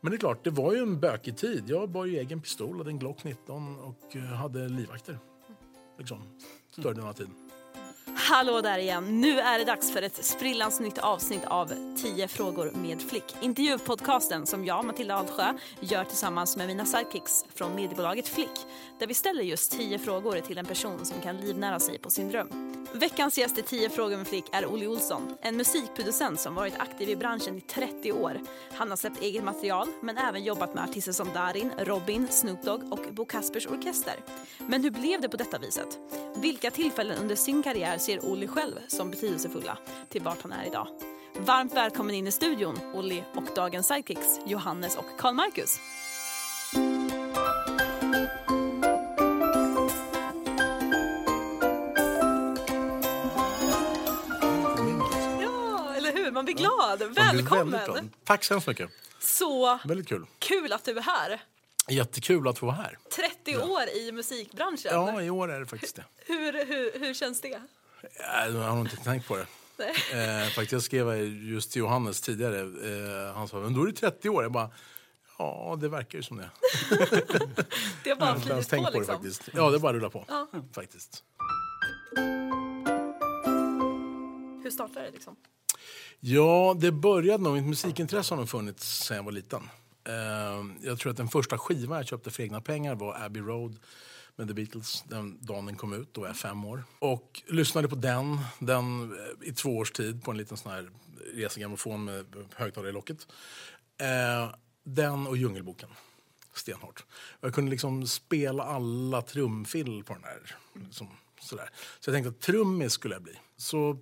Men det är klart, det var ju en bökig tid. Jag bar ju egen pistol, hade en Glock 19 och eh, hade livvakter. Liksom, större delen av tiden. Hallå där igen! Nu är det dags för ett sprillans nytt avsnitt av 10 frågor med Flick. Intervjupodcasten som jag, Matilda Altsjö, gör tillsammans med mina sidekicks från mediebolaget Flick. Där vi ställer just 10 frågor till en person som kan livnära sig på sin dröm. Veckans gäst i 10 frågor med Flick är Olle Olsson, en musikproducent som varit aktiv i branschen i 30 år. Han har släppt eget material, men även jobbat med artister som Darin, Robin, Snoop Dogg och Bo Kaspers Orkester. Men hur blev det på detta viset? Vilka tillfällen under sin karriär ser Olli själv som betydelsefulla till vart han är idag? Varmt välkommen in i studion, Olli och dagens sidekicks Johannes och Karl Marcus. Ja, eller hur? Man blir glad. Blir Välkommen! glad. Tack så hemskt mycket. Så Väldigt kul. kul att du är här. Jättekul att få vara här. 30 år i musikbranschen. Ja, i år är det faktiskt det. Hur, hur, hur känns det? Jag har nog inte tänkt på det. Eh, faktiskt jag skrev just till Johannes tidigare. Eh, han sa, men då är du 30 år. Jag bara, ja det verkar ju som det. Det har bara flugit på på det liksom. faktiskt. Ja, det bara rullar på. Ja. Faktiskt. Hur startade det liksom? Ja, det började nog, mitt musikintresse har nog funnits sedan jag var liten. Eh, jag tror att den första skivan jag köpte för egna pengar var Abbey Road med The Beatles den dagen den kom ut, då var jag fem år. Och lyssnade på den, den eh, i två års tid på en liten sån här resegrammofon med högtalare i locket. Eh, den och Djungelboken. Stenhårt. Jag kunde liksom spela alla trumfill på den här. Liksom, sådär. Så jag tänkte att trummis skulle jag bli. Så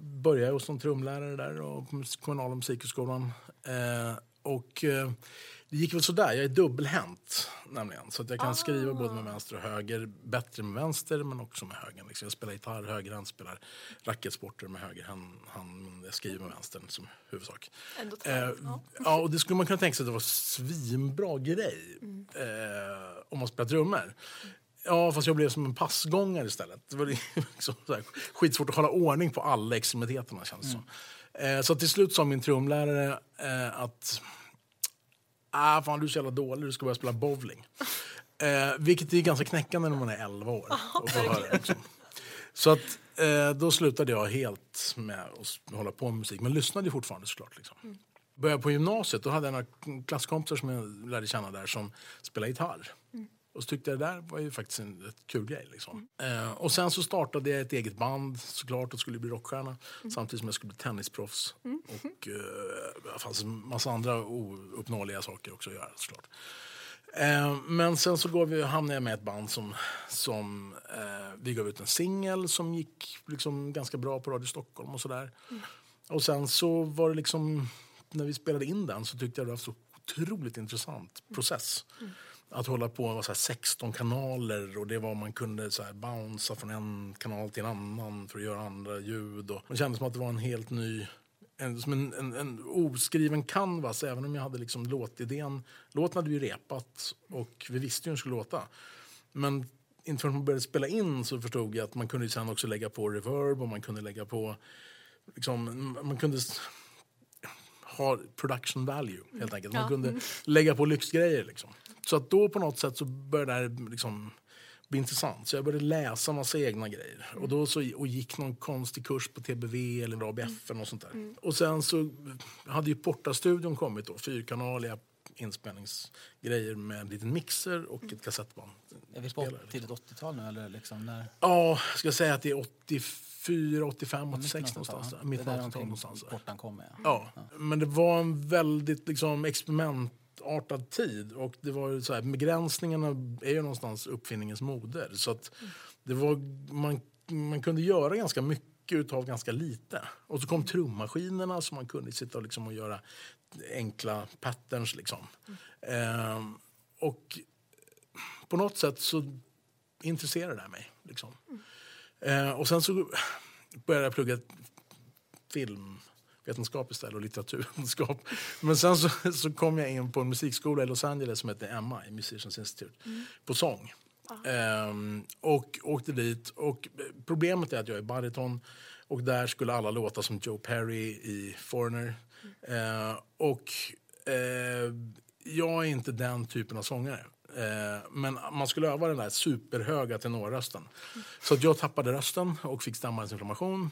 började jag som trumlärare där och på kommunala musikhögskolan. Eh, och eh, det gick väl sådär. Jag är dubbelhänt nämligen. Så att jag kan skriva både med vänster och höger. Bättre med vänster men också med höger. Liksom. Jag spelar gitarr högerhand, spelar racketsporter med höger hand. jag skriver med vänstern som huvudsak. Ändå Eh, ja. ja, och det skulle man kunna tänka sig att det var svinbra grej eh, om man spelar trummor. Ja, fast jag blev som en passgångare istället. Det var liksom så här, skitsvårt att hålla ordning på alla extremiteterna känns det som. Eh, så till slut sa min trumlärare eh, att ah, fan, du är så jävla dålig, du ska börja spela bowling. Eh, vilket är ganska knäckande när man är 11 år. och får höra, liksom. Så att, eh, då slutade jag helt med att hålla på med musik, men lyssnade fortfarande såklart. Liksom. Började på gymnasiet, då hade jag några klasskompisar som jag lärde känna där som spelade gitarr. Och så tyckte jag det där var ju faktiskt en ett kul grej. Liksom. Eh, och sen så startade jag ett eget band såklart och skulle bli rockstjärna. Samtidigt som jag skulle bli tennisproffs. Och eh, det fanns en massa andra ouppnåeliga saker också att göra såklart. Eh, men sen så går vi, hamnade jag med ett band som, som eh, vi gav ut en singel som gick liksom ganska bra på Radio Stockholm och sådär. Och sen så var det liksom, när vi spelade in den så tyckte jag det var så otroligt intressant process. Att hålla på med så här 16 kanaler och det var man kunde så här bouncea från en kanal till en annan för att göra andra ljud. Och det kändes som att det var en helt ny en, som en, en, en oskriven canvas, även om jag hade liksom låtidén. Låten hade vi repat och vi visste ju hur den skulle låta. Men inte förrän man började spela in så förstod jag att man kunde sen också lägga på reverb och man kunde lägga på... Liksom, man kunde ha production value, helt enkelt. Man Ja. kunde lägga på lyxgrejer. Liksom. Så att då på något sätt så började det här liksom bli intressant. Så jag började läsa massa egna grejer. Och då så, och gick någon konstig kurs på TBV eller ABF eller något sånt där. Och sen så hade ju Porta-studion kommit då, fyrkanaliga inspelningsgrejer med en liten mixer och ett kassettband. Är vi på Spelare, liksom. tidigt 80-tal nu eller liksom när? Ja, ska jag säga att det är 84, 85, Mitten 86 av någonstans. 80-talet. där. Mitten av där 80-talet omkring någonstans. Portan kommer ja. Ja, men det var en väldigt liksom, artad tid. Och det var ju så här, begränsningarna är ju någonstans uppfinningens moder. Så att det var, man, man kunde göra ganska mycket utav ganska lite. Och så kom trummaskinerna som man kunde sitta och, liksom och göra enkla patterns. Liksom. Ehm, och på något sätt så intresserade det mig. Liksom. Ehm, och sen så började jag plugga film filmvetenskap istället och litteraturvetenskap. Men sen så, så kom jag in på en musikskola i Los Angeles som heter MI, Musicians Institute, på sång. Ehm, och åkte dit. Och problemet är att jag är bariton och där skulle alla låta som Joe Perry i Foreigner. Eh, och eh, jag är inte den typen av sångare. Eh, men man skulle öva den där superhöga tenorrösten. Så att jag tappade rösten och fick stämbandsinflammation.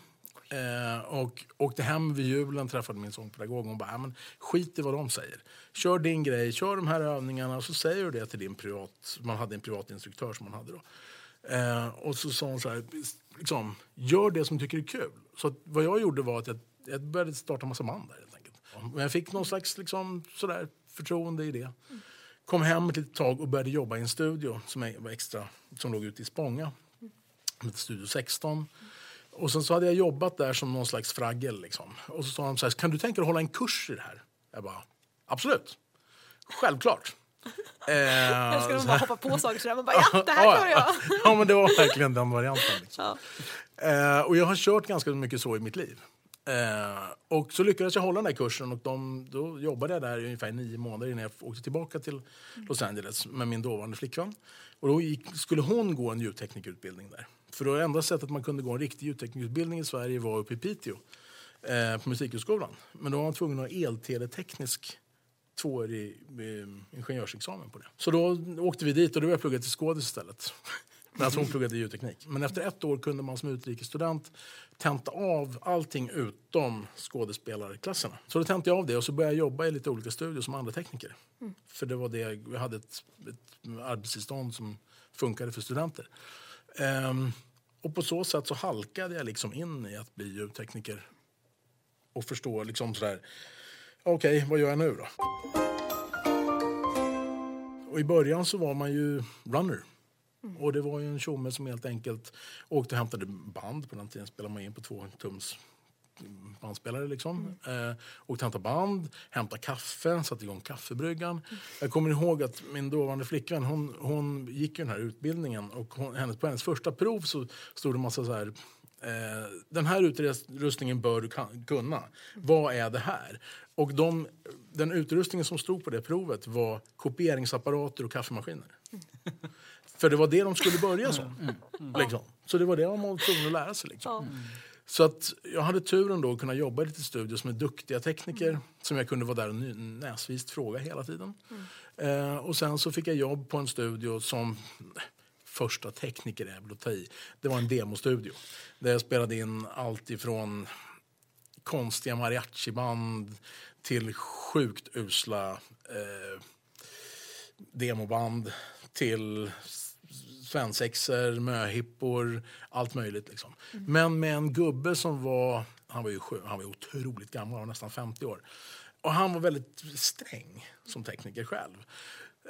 Eh, och åkte hem vid julen, träffade min sångpedagog hon bara, äh, men skit i vad de säger. Kör din grej, kör de här övningarna och så säger du det till din privat, man hade en privat instruktör som man hade då. Eh, och så sa hon så här, liksom, gör det som du tycker är kul. Så att vad jag gjorde var att jag, jag började starta en massa band där helt enkelt. Men jag fick någon slags liksom, sådär, förtroende i det. Kom hem ett litet tag och började jobba i en studio som är- var extra, som låg ute i Spånga. Studio 16. Och sen så hade jag jobbat där som någon slags fraggel. Liksom. Och så sa de så här, kan du tänka dig att hålla en kurs i det här? Jag bara, absolut. Självklart. Eh, Jag ska de bara hoppa på saker sådär. Man bara, ja, det här klarar jag. ja, men det var verkligen den varianten. Liksom. Ja. Eh, och jag har kört ganska mycket så i mitt liv. Eh, och så lyckades jag hålla den kursen och de, då jobbade jag där i ungefär nio månader innan jag åkte tillbaka till Los Angeles med min dåvarande flickvän. Och då gick, skulle hon gå en ljudteknikerutbildning där. För det enda sättet man kunde gå en riktig ljudteknikerutbildning i Sverige var uppe i Piteå eh, på Musikhögskolan. Men då var man tvungen att ha elteleteknisk tvåårig eh, ingenjörsexamen på det. Så då åkte vi dit och då började jag plugga till skådis istället. Alltså hon pluggade ljudteknik. Men efter ett år kunde man som utrikesstudent tenta av allting utom skådespelarklasserna. Så då tentade jag av det och så började jag jobba i lite olika studier som andra tekniker. För det var det, jag hade ett, ett arbetstillstånd som funkade för studenter. Ehm, och på så sätt så halkade jag liksom in i att bli ljudtekniker och förstå liksom sådär, okej, vad gör jag nu då? Och i början så var man ju runner. Och det var ju en tjomme som helt enkelt åkte och hämtade band. På den tiden spelade man in på två tums bandspelare. Liksom. Eh, åkte och hämtade band, hämtade kaffe, satte igång kaffebryggan. Jag kommer ihåg att min dåvarande flickvän hon, hon gick ju den här utbildningen och hon, hennes, på hennes första prov så stod det en massa så här Eh, den här utrustningen bör du kan, kunna. Vad är det här? Och de, den utrustningen som stod på det provet var kopieringsapparater och kaffemaskiner. För det var det de skulle börja som. Liksom. Så det var det de var tvungna att lära sig. Liksom. Så att jag hade turen då att kunna jobba i lite studios med duktiga tekniker som jag kunde vara där och näsvist fråga hela tiden. Eh, och sen så fick jag jobb på en studio som första tekniker är väl att ta i. Det var en demostudio där jag spelade in allt ifrån konstiga mariachiband till sjukt usla eh, demoband till s- svensexor, möhippor, allt möjligt. Liksom. Men med en gubbe som var, han var ju sjö, han var otroligt gammal, han var nästan 50 år. Och han var väldigt sträng som tekniker själv.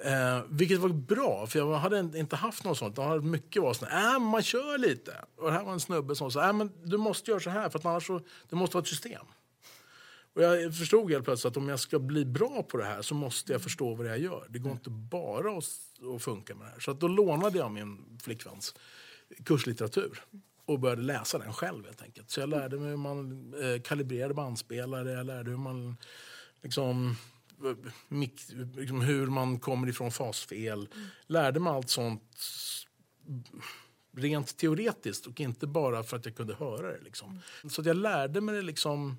Eh, vilket var bra, för jag hade inte haft något sånt. Jag hade mycket var sånt, äh, man kör lite. Och det här var en snubbe som sa, äh, men du måste göra så här för att annars så, det måste vara ett system. Och jag förstod helt plötsligt att om jag ska bli bra på det här så måste jag förstå vad jag gör. Det går inte bara att, att funka med det här. Så att då lånade jag min flickväns kurslitteratur och började läsa den själv helt enkelt. Så jag lärde mig hur man eh, kalibrerade bandspelare, jag lärde hur man liksom, eh, mik, liksom hur man kommer ifrån fasfel. Mm. Lärde mig allt sånt rent teoretiskt och inte bara för att jag kunde höra det. Liksom. Mm. Så att jag lärde mig det liksom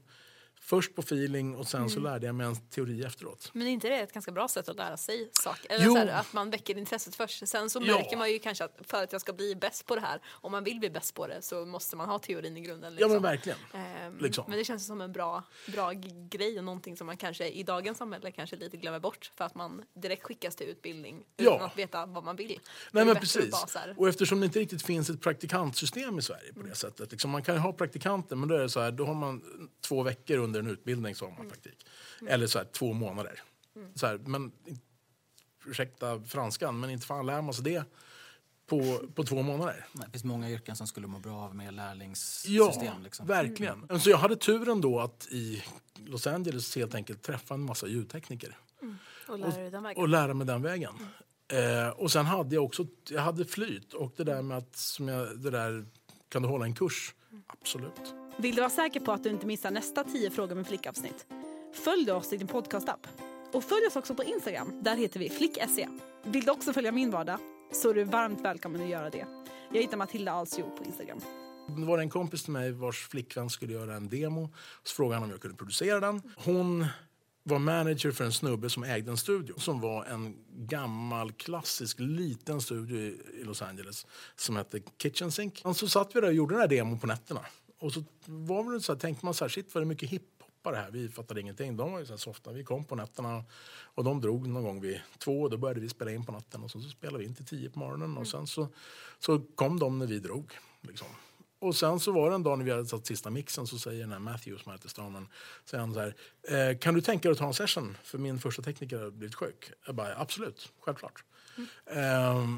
först på feeling och sen så lärde jag mig en teori efteråt. Men är inte det ett ganska bra sätt att lära sig saker? Eller Jo. så här, att man väcker intresset först. Sen så Ja. märker man ju kanske att för att jag ska bli bäst på det här, om man vill bli bäst på det så måste man ha teorin i grunden. Ja Liksom. men verkligen. Ehm, Liksom. Men det känns som en bra, bra grej och någonting som man kanske i dagens samhälle kanske lite glömmer bort för att man direkt skickas till utbildning Ja. utan att veta vad man vill. Nej, men precis. Och eftersom det inte riktigt finns ett praktikantsystem i Sverige på det sättet. Liksom, man kan ju ha praktikanter men då är det så här, då har man två veckor under en utbildning så har man praktik. Eller så här, två månader. Så här, men, ursäkta franskan, men inte fan lär man sig det på, på två månader. Nej, Det finns många yrken som skulle må bra av mer lärlingssystem. Ja, liksom. verkligen. Så jag hade turen då att i Los Angeles helt enkelt träffa en massa ljudtekniker och lära vägen. och lära mig den vägen. Eh, och sen hade jag också jag hade flyt och det där med att som jag, det där, kan du hålla en kurs? Absolut. Vill du vara säker på att du inte missar nästa 10 frågor med flickavsnitt? Följ då oss i din podcastapp. Och följ oss också på Instagram. Där heter vi flick.se. Vill du också följa min vardag så är du varmt välkommen att göra det. Jag hittar Matilda Alsjo på Instagram. Det var en kompis till mig vars flickvän skulle göra en demo. Så frågade han om jag kunde producera den. Hon var manager för en snubbe som ägde en studio som var en gammal klassisk liten studio i Los Angeles som hette Kitchen Sink. Och så satt vi där och gjorde den här demon på nätterna. Och så var det så här, tänkte man så här, shit vad det är mycket hiphopare här. Vi fattade ingenting. De var ju så här softa. Vi kom på nätterna och de drog någon gång vid två. Då började vi spela in på natten och så, så spelade vi in till tio på morgonen. Och sen så, så kom de när vi drog. Liksom. Och sen så var det en dag när vi hade satt sista mixen så säger den här Matthew som heter Strömmen, säger han så här, eh, kan du tänka dig att ta en session för min första tekniker har blivit sjuk? Jag bara, absolut, självklart. Mm. Eh,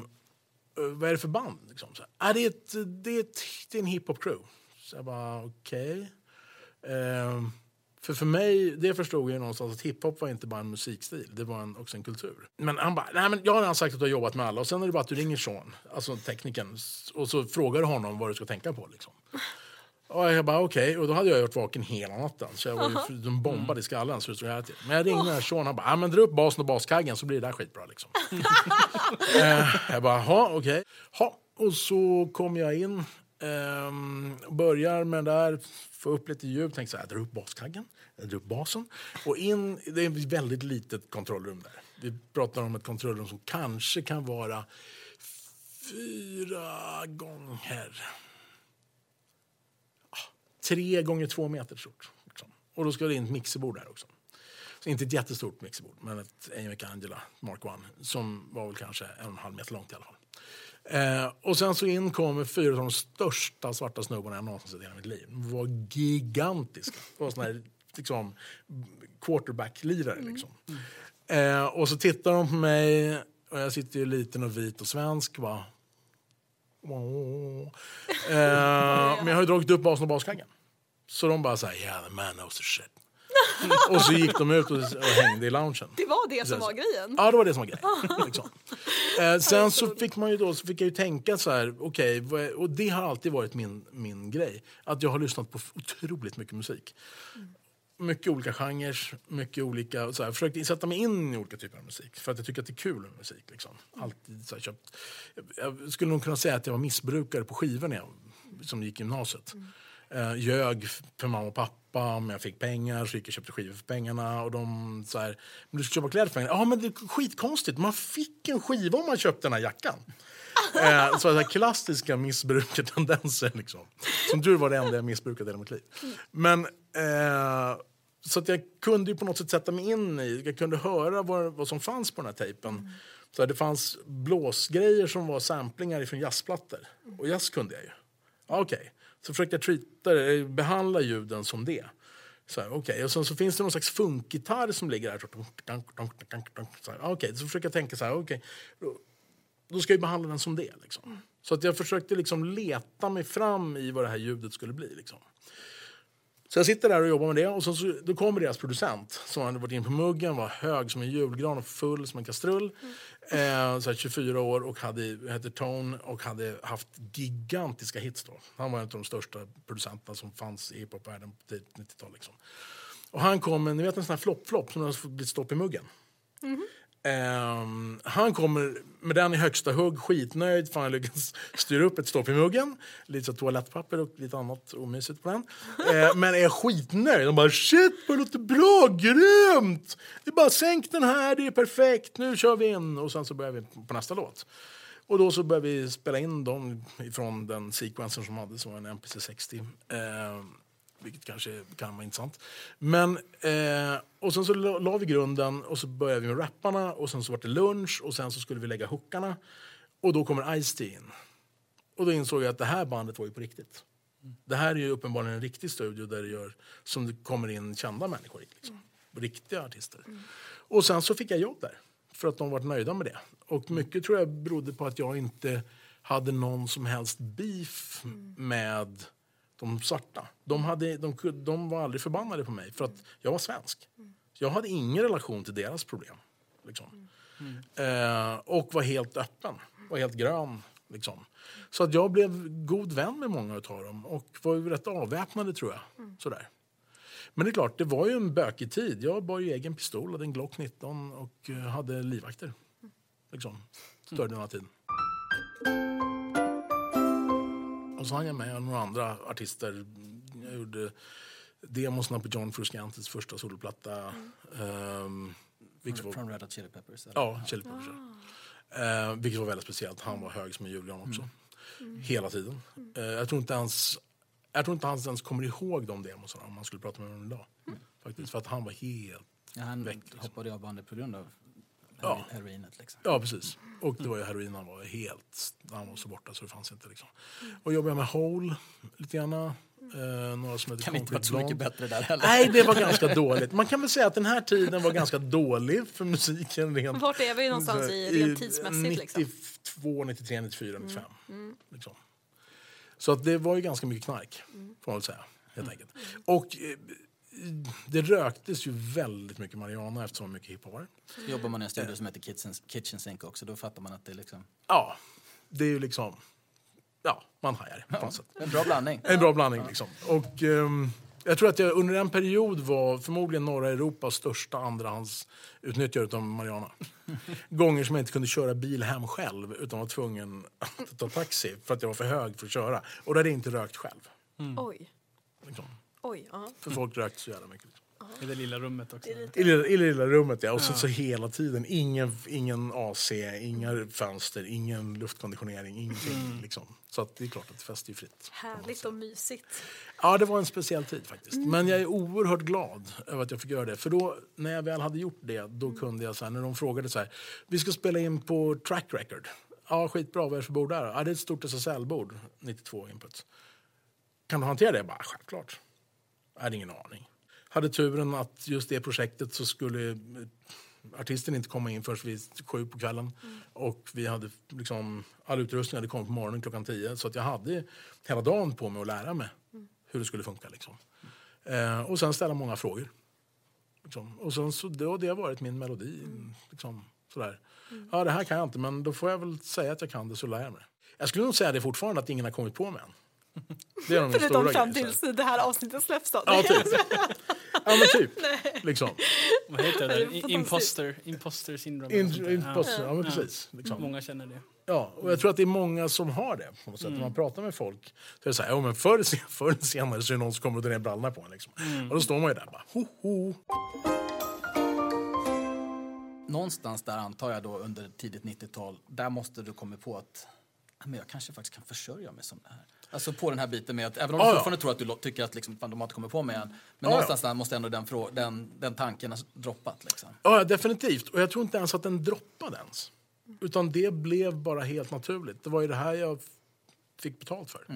vad är det för band? Liksom, så här, ah, det, är ett, det, är ett, det är en hiphop-crew. Så jag bara, okej. Okay. Eh, för för mig, det förstod jag någonstans att hiphop var inte bara en musikstil, det var en, också en kultur. Men han bara, nej men jag har redan sagt att du har jobbat med alla och sen är det bara att du ringer Sean, alltså tekniken, och så frågar du honom vad du ska tänka på liksom. Och jag bara okej, okay. och då hade jag varit vaken hela natten så jag var ju de bombade i skallen. Så det men jag ringde oh. Sean han bara, men dra upp basen och baskaggen så blir det där skitbra liksom. eh, jag bara, ja okej. Okay. Och så kom jag in Ehm, börjar med det där, få upp lite djup, tänk så här, jag drar upp baskaggen, jag drar upp basen och in, det är ett väldigt litet kontrollrum där. Vi pratar om ett kontrollrum som kanske kan vara fyra gånger, ah, tre gånger två meter stort. Liksom. Och då ska det in ett mixerbord där också. Så inte ett jättestort mixerbord, men ett Amy Angela Mark 1 som var väl kanske en och en halv meter långt i alla fall. Eh, och sen så in kommer fyra av de största svarta snubbarna jag någonsin sett i hela mitt liv. De var gigantiska. Det var såna här liksom, quarterback-lirare. Mm. Liksom. Mm. Eh, och så tittar de på mig och jag sitter ju liten och vit och svensk. Bara, eh, men jag har ju dragit upp basen och baskaggen. Så de bara säger yeah the man knows the shit. Och så gick de ut och, och hängde i loungen. Det var det som var grejen? Ja, det var det som var grejen. liksom. eh, sen så fick, man ju då, så fick jag ju tänka så här, okej, okay, och det har alltid varit min, min grej. Att jag har lyssnat på otroligt mycket musik. Mm. Mycket olika genrer, mycket olika... Så här, försökt sätta mig in i olika typer av musik. För att jag tycker att det är kul med musik. Liksom. Alltid, så här, köpt, jag skulle nog kunna säga att jag var missbrukare på skivor när jag som gick gymnasiet. Mm. Eh, ljög för mamma och pappa om jag fick pengar så gick jag och köpte skivor för pengarna. Och de så här, men du ska köpa kläder för pengarna. Ja men det är skitkonstigt, man fick en skiva om man köpte den här jackan. Eh, så här klassiska missbrukartendenser liksom. Som tur var det enda jag missbrukade hela mitt liv. Men eh, så att jag kunde ju på något sätt sätta mig in i, jag kunde höra vad, vad som fanns på den här tejpen. Mm. Så här, det fanns blåsgrejer som var samplingar från jazzplattor. Och jazz kunde jag ju. Okej. Okay. Så försökte jag treata, eh, behandla ljuden som det. Så här, okay. Och sen så finns det någon slags funkgitarr som ligger här. Okay. så försöker jag tänka så här, okay. då, då ska jag behandla den som det. Liksom. Så att jag försökte liksom leta mig fram i vad det här ljudet skulle bli. Liksom. Så jag sitter där och jobbar med det och så, så, då kommer deras producent som hade varit in på muggen, var hög som en julgran och full som en kastrull. Mm. Eh, så 24 år och hade, hette Tone och hade haft gigantiska hits då. Han var en av de största producenterna som fanns i hiphopvärlden på 90-talet. Liksom. Och han kom med, ni vet en sån här flopp-flopp som har blivit stopp i muggen. Mm. Um, han kommer med den i högsta hugg, skitnöjd för han lyckats styra upp ett stopp i muggen. Lite så toalettpapper och lite annat omysigt på den. Uh, men är skitnöjd. De bara shit, det låter bra, grymt! Det är bara sänk den här, det är perfekt, nu kör vi in. Och sen så börjar vi på nästa låt. Och då så började vi spela in dem ifrån den sequensen som hade, som var en MPC 60. Uh, vilket kanske kan vara intressant. Men, eh, och sen så la, la, vi grunden och så började vi med rapparna och sen så var det lunch och sen så skulle vi lägga hookarna. Och då kommer Ice-T in. Och då insåg jag att det här bandet var ju på riktigt. Mm. Det här är ju uppenbarligen en riktig studio där det gör, som det kommer in kända människor i. Liksom. Mm. Riktiga artister. Mm. Och sen så fick jag jobb där. För att de var nöjda med det. Och mycket tror jag berodde på att jag inte hade någon som helst beef mm. med de svarta, de, hade, de, de var aldrig förbannade på mig för att jag var svensk. Jag hade ingen relation till deras problem. Liksom. Mm. Eh, och var helt öppen, var helt grön. Liksom. Så att jag blev god vän med många av dem och var ju rätt avväpnade tror jag. Mm. Sådär. Men det är klart, det var ju en bökig tid. Jag bar ju egen pistol, hade en Glock 19 och eh, hade livvakter. Liksom, större delen av tiden. Och så hann jag med några andra artister. Jag gjorde demosarna på John Frusciantes första soloplatta. ehm, vilket var, Från Red Hot Chili Peppers? eller? ja, Chili Peppers. ja. Eh, vilket var väldigt speciellt. Han var hög som en Julian också. Hela tiden. Eh, jag tror inte ens jag tror inte han ens kommer ihåg de demosarna om man skulle prata med honom idag. Faktiskt, för att han var helt... Ja, han Väck, liksom. hoppade av bandet på grund av Ja. heroinet. Liksom. Ja, precis. Och det var ju heroin han var helt... Han var så borta så det fanns inte liksom. Och jobbade jag med Hole lite grann. Eh, några som heter Kan inte vara Concrete så mycket bättre där heller. Nej, det var ganska dåligt. Man kan väl säga att den här tiden var ganska dålig för musiken. Rent, Vart är vi någonstans i rent tidsmässigt? Liksom? 92, 93, 94, 95. Liksom. Så att det var ju ganska mycket knark, får man väl säga. Helt enkelt. Och eh, det röktes ju väldigt mycket marijuana eftersom det mycket hiphopare. Så jobbar man i en studio som heter Kitchen, Kitchen Sink också. Då fattar man att det är liksom Ja, det är ju liksom... Ja, man hajar på något sätt. en bra blandning. En bra blandning liksom. Och ehm, jag tror att jag under en period var förmodligen norra Europas största andrahandsutnyttjare av marijuana. Gånger som jag inte kunde köra bil hem själv utan var tvungen att ta taxi för att jag var för hög för att köra. Och då hade jag inte rökt själv. Oj. Liksom. Oj, ja. För folk rökte så jävla mycket. Liksom. I det lilla rummet också. I det, I det lilla rummet ja. Och så, så hela tiden. Ingen, ingen AC, inga fönster, ingen luftkonditionering, ingenting. Liksom. Så att det är klart att det fäster ju fritt. Härligt och mysigt. Ja, det var en speciell tid faktiskt. Men jag är oerhört glad över att jag fick göra det. För då, när jag väl hade gjort det, då kunde jag så här, när de frågade så här, vi ska spela in på track record. Ja, skitbra, vad är det för bord där? Ja, det är ett stort SSL-bord, 92 inputs. Kan du hantera det? Jag bara, självklart. Jag hade ingen aning. Hade turen att just det projektet så skulle eh, artisten inte komma in förrän vid sju på kvällen. Och vi hade liksom, all utrustning hade kommit på morgonen klockan tio. Så att jag hade hela dagen på mig att lära mig hur det skulle funka. Liksom. Eh, och sen ställa många frågor. Liksom. Och sen så, det, det har varit min melodi. Liksom, sådär. Ja, det här kan jag inte, men då får jag väl säga att jag kan det så lär jag mig. Jag skulle nog säga det fortfarande att ingen har kommit på mig än. Det är de Förutom stora fram tills det här avsnittet släpps då. Ja, typ. Ja, men typ. liksom. Vad heter det? Imposter, imposter syndrome. In, imposter, ja, men precis. Liksom. Många känner det. Ja, och jag tror att det är många som har det. På något sätt. När man pratar med folk så är det så här, ja, men förr, förr eller senare så är det någon som kommer och drar ner brallorna på en. Liksom. Och då står man ju där bara, ho, ho. Någonstans där antar jag då under tidigt 90-tal, där måste du komma på att "Ja, men jag kanske faktiskt kan försörja mig som det här. Alltså på den här biten med att, även om Ja, du ja. fortfarande tror att du tycker att liksom, fan, de har inte kommit på mig än. Men Ja, någonstans där måste ändå den, den, den tanken ha droppat liksom. Ja, definitivt. Och jag tror inte ens att den droppade ens. Utan det blev bara helt naturligt. Det var ju det här jag fick betalt för.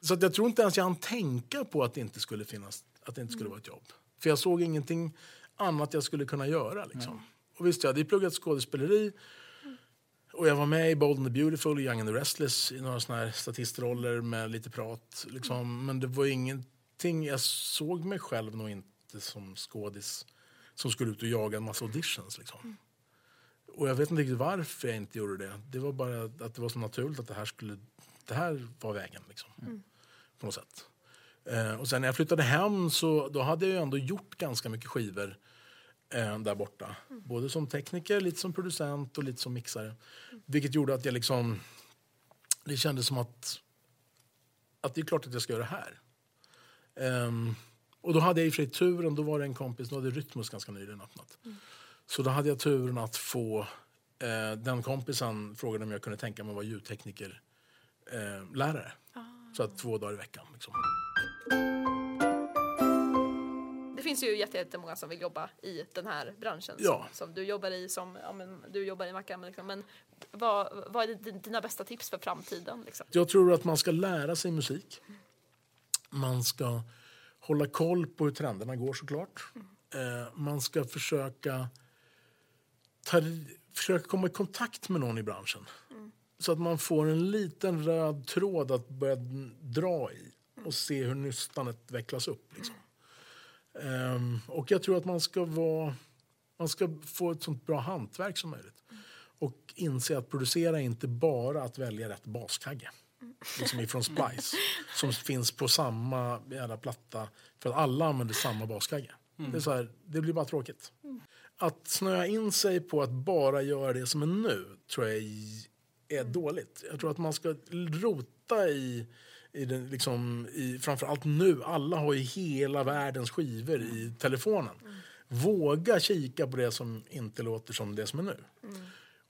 Så att jag tror inte ens jag hann tänka på att det inte skulle finnas, att det inte skulle vara ett jobb. För jag såg ingenting annat jag skulle kunna göra. Liksom. Och visst, jag hade ju pluggat skådespeleri. Och jag var med i Bold and the Beautiful och Young and the Restless i några såna här statistroller med lite prat. Liksom. Men det var ingenting, jag såg mig själv nog inte som skådis som skulle ut och jaga en massa auditions. Liksom. Och jag vet inte riktigt varför jag inte gjorde det. Det var bara att det var så naturligt att det här skulle, det här var vägen liksom. På något sätt. Eh, och sen när jag flyttade hem så då hade jag ändå gjort ganska mycket skivor eh, där borta. Både som tekniker, lite som producent och lite som mixare. Vilket gjorde att jag liksom, det kändes som att, att det är klart att jag ska göra det här. Ehm, och då hade jag i och för sig turen, då var det en kompis, då hade Rytmus ganska nyligen öppnat. Så då hade jag turen att få, eh, den kompisen frågade om jag kunde tänka mig att vara ljudtekniker, eh, lärare. Så att två dagar i veckan. Liksom. Finns ju jätte- jättemånga som vill jobba i den här branschen Ja. som, som du jobbar i, som ja, men, du jobbar i Mackan. Liksom. Men vad, vad är din- dina bästa tips för framtiden? Liksom? Jag tror att man ska lära sig musik. Man ska hålla koll på hur trenderna går såklart. Eh, man ska försöka, ta, försöka komma i kontakt med någon i branschen. Så att man får en liten röd tråd att börja dra i och se hur nystanet vecklas upp. Liksom. Ehm, och jag tror att man ska, vara, man ska få ett sånt bra hantverk som möjligt. Och inse att producera är inte bara att välja rätt baskagge. Liksom ifrån Splice. som finns på samma jävla platta. För att alla använder samma baskagge. Det, är så här, det blir bara tråkigt. Att snöa in sig på att bara göra det som är nu tror jag är dåligt. Jag tror att man ska rota i, i den, liksom, i, framförallt nu, alla har ju hela världens skivor i telefonen. Våga kika på det som inte låter som det som är nu.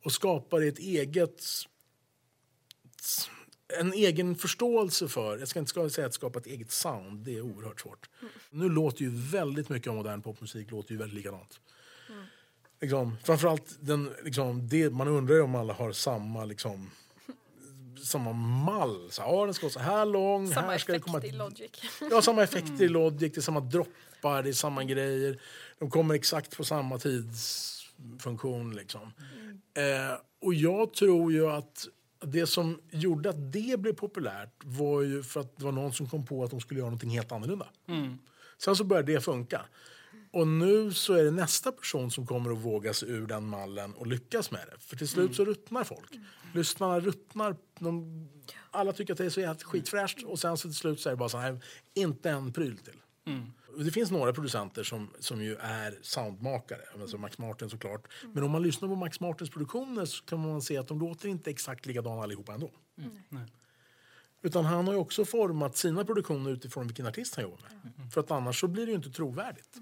Och skapa ett eget en egen förståelse för, jag ska inte säga att skapa ett eget sound, det är oerhört svårt. Nu låter ju väldigt mycket av modern popmusik låter ju väldigt likadant. Liksom, framförallt den, liksom, det, man undrar ju om alla har samma liksom, samma mall. Så, ja, den ska vara så här lång. Samma här ska det effekt komma i Logic. Ja, samma effekter i Logic, det är samma droppar, det är samma grejer. De kommer exakt på samma tidsfunktion. Liksom. Eh, och jag tror ju att det som gjorde att det blev populärt var ju för att det var någon som kom på att de skulle göra någonting helt annorlunda. Sen så började det funka. Och nu så är det nästa person som kommer att våga sig ur den mallen och lyckas med det. För till slut så ruttnar folk. Lyssnarna ruttnar. De, alla tycker att det är så jävla skitfräscht och sen så till slut så är det bara så här, inte en pryl till. Och Det finns några producenter som, som ju är soundmakare, alltså Max Martin såklart. Men om man lyssnar på Max Martins produktioner så kan man se att de låter inte exakt likadana allihopa ändå. Utan han har ju också format sina produktioner utifrån vilken artist han jobbar med. För att annars så blir det ju inte trovärdigt.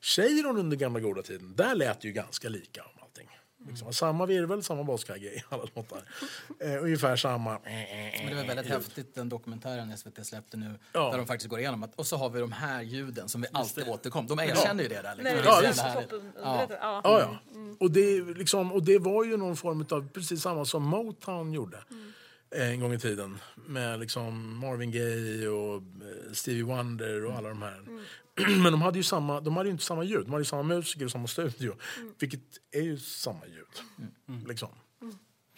Cheiron under gamla goda tiden, där lät det ju ganska lika om allting. Liksom, samma virvel, samma baskagge i alla låtar. Eh, ungefär samma... Men det var väldigt häftigt den dokumentären SVT släppte nu. Ja. Där de faktiskt går igenom att, och så har vi de här ljuden som vi alltid återkom. De erkänner ju det där. Liksom. Nej, Det är det så är jävla så härligt. toppunderrättat. Ja. Ja, ja. Och, det, liksom, och det var ju någon form av, precis samma som Motown gjorde eh, en gång i tiden. Med liksom Marvin Gaye och eh, Stevie Wonder och alla de här. Men de hade ju samma, de hade inte samma ljud. De hade ju samma musiker och samma studio. Vilket är ju samma ljud. Liksom.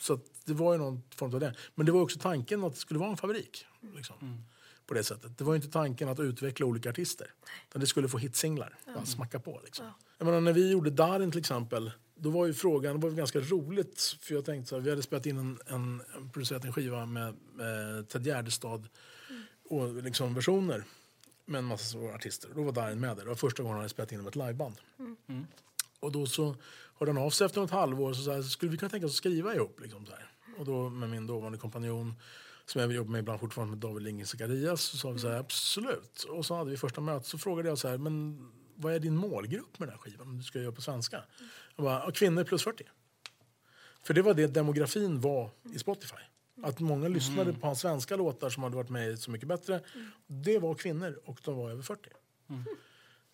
Så att det var ju någon form av det. Men det var också tanken att det skulle vara en fabrik. Liksom. På det sättet. Det var ju inte tanken att utveckla olika artister. Utan det skulle få hitsinglar. Bara smacka på liksom. Jag menar, när vi gjorde Darin till exempel. Då var ju frågan, det var ganska roligt. För jag tänkte så här, vi hade spelat in en, en, producerat en skiva med, med Ted Gärdestad. Och liksom versioner. Med en massa artister. Då var Darin med där. Det var första gången han hade spelat in med ett liveband. Och då så hörde han av sig efter något halvår och så, så här, skulle vi kunna tänka oss att skriva ihop. Liksom, så här. Och då med min dåvarande kompanjon som jag jobbar med ibland fortfarande med David Lindgren Zacharias så sa vi så här, absolut. Och så hade vi första mötet så frågade jag så här, men vad är din målgrupp med den här skivan om du ska göra på svenska? Jag bara, "Ja, kvinnor plus 40. För det var det demografin var i Spotify. Att många lyssnade på hans svenska låtar som hade varit med Så mycket bättre. Det var kvinnor och de var över 40.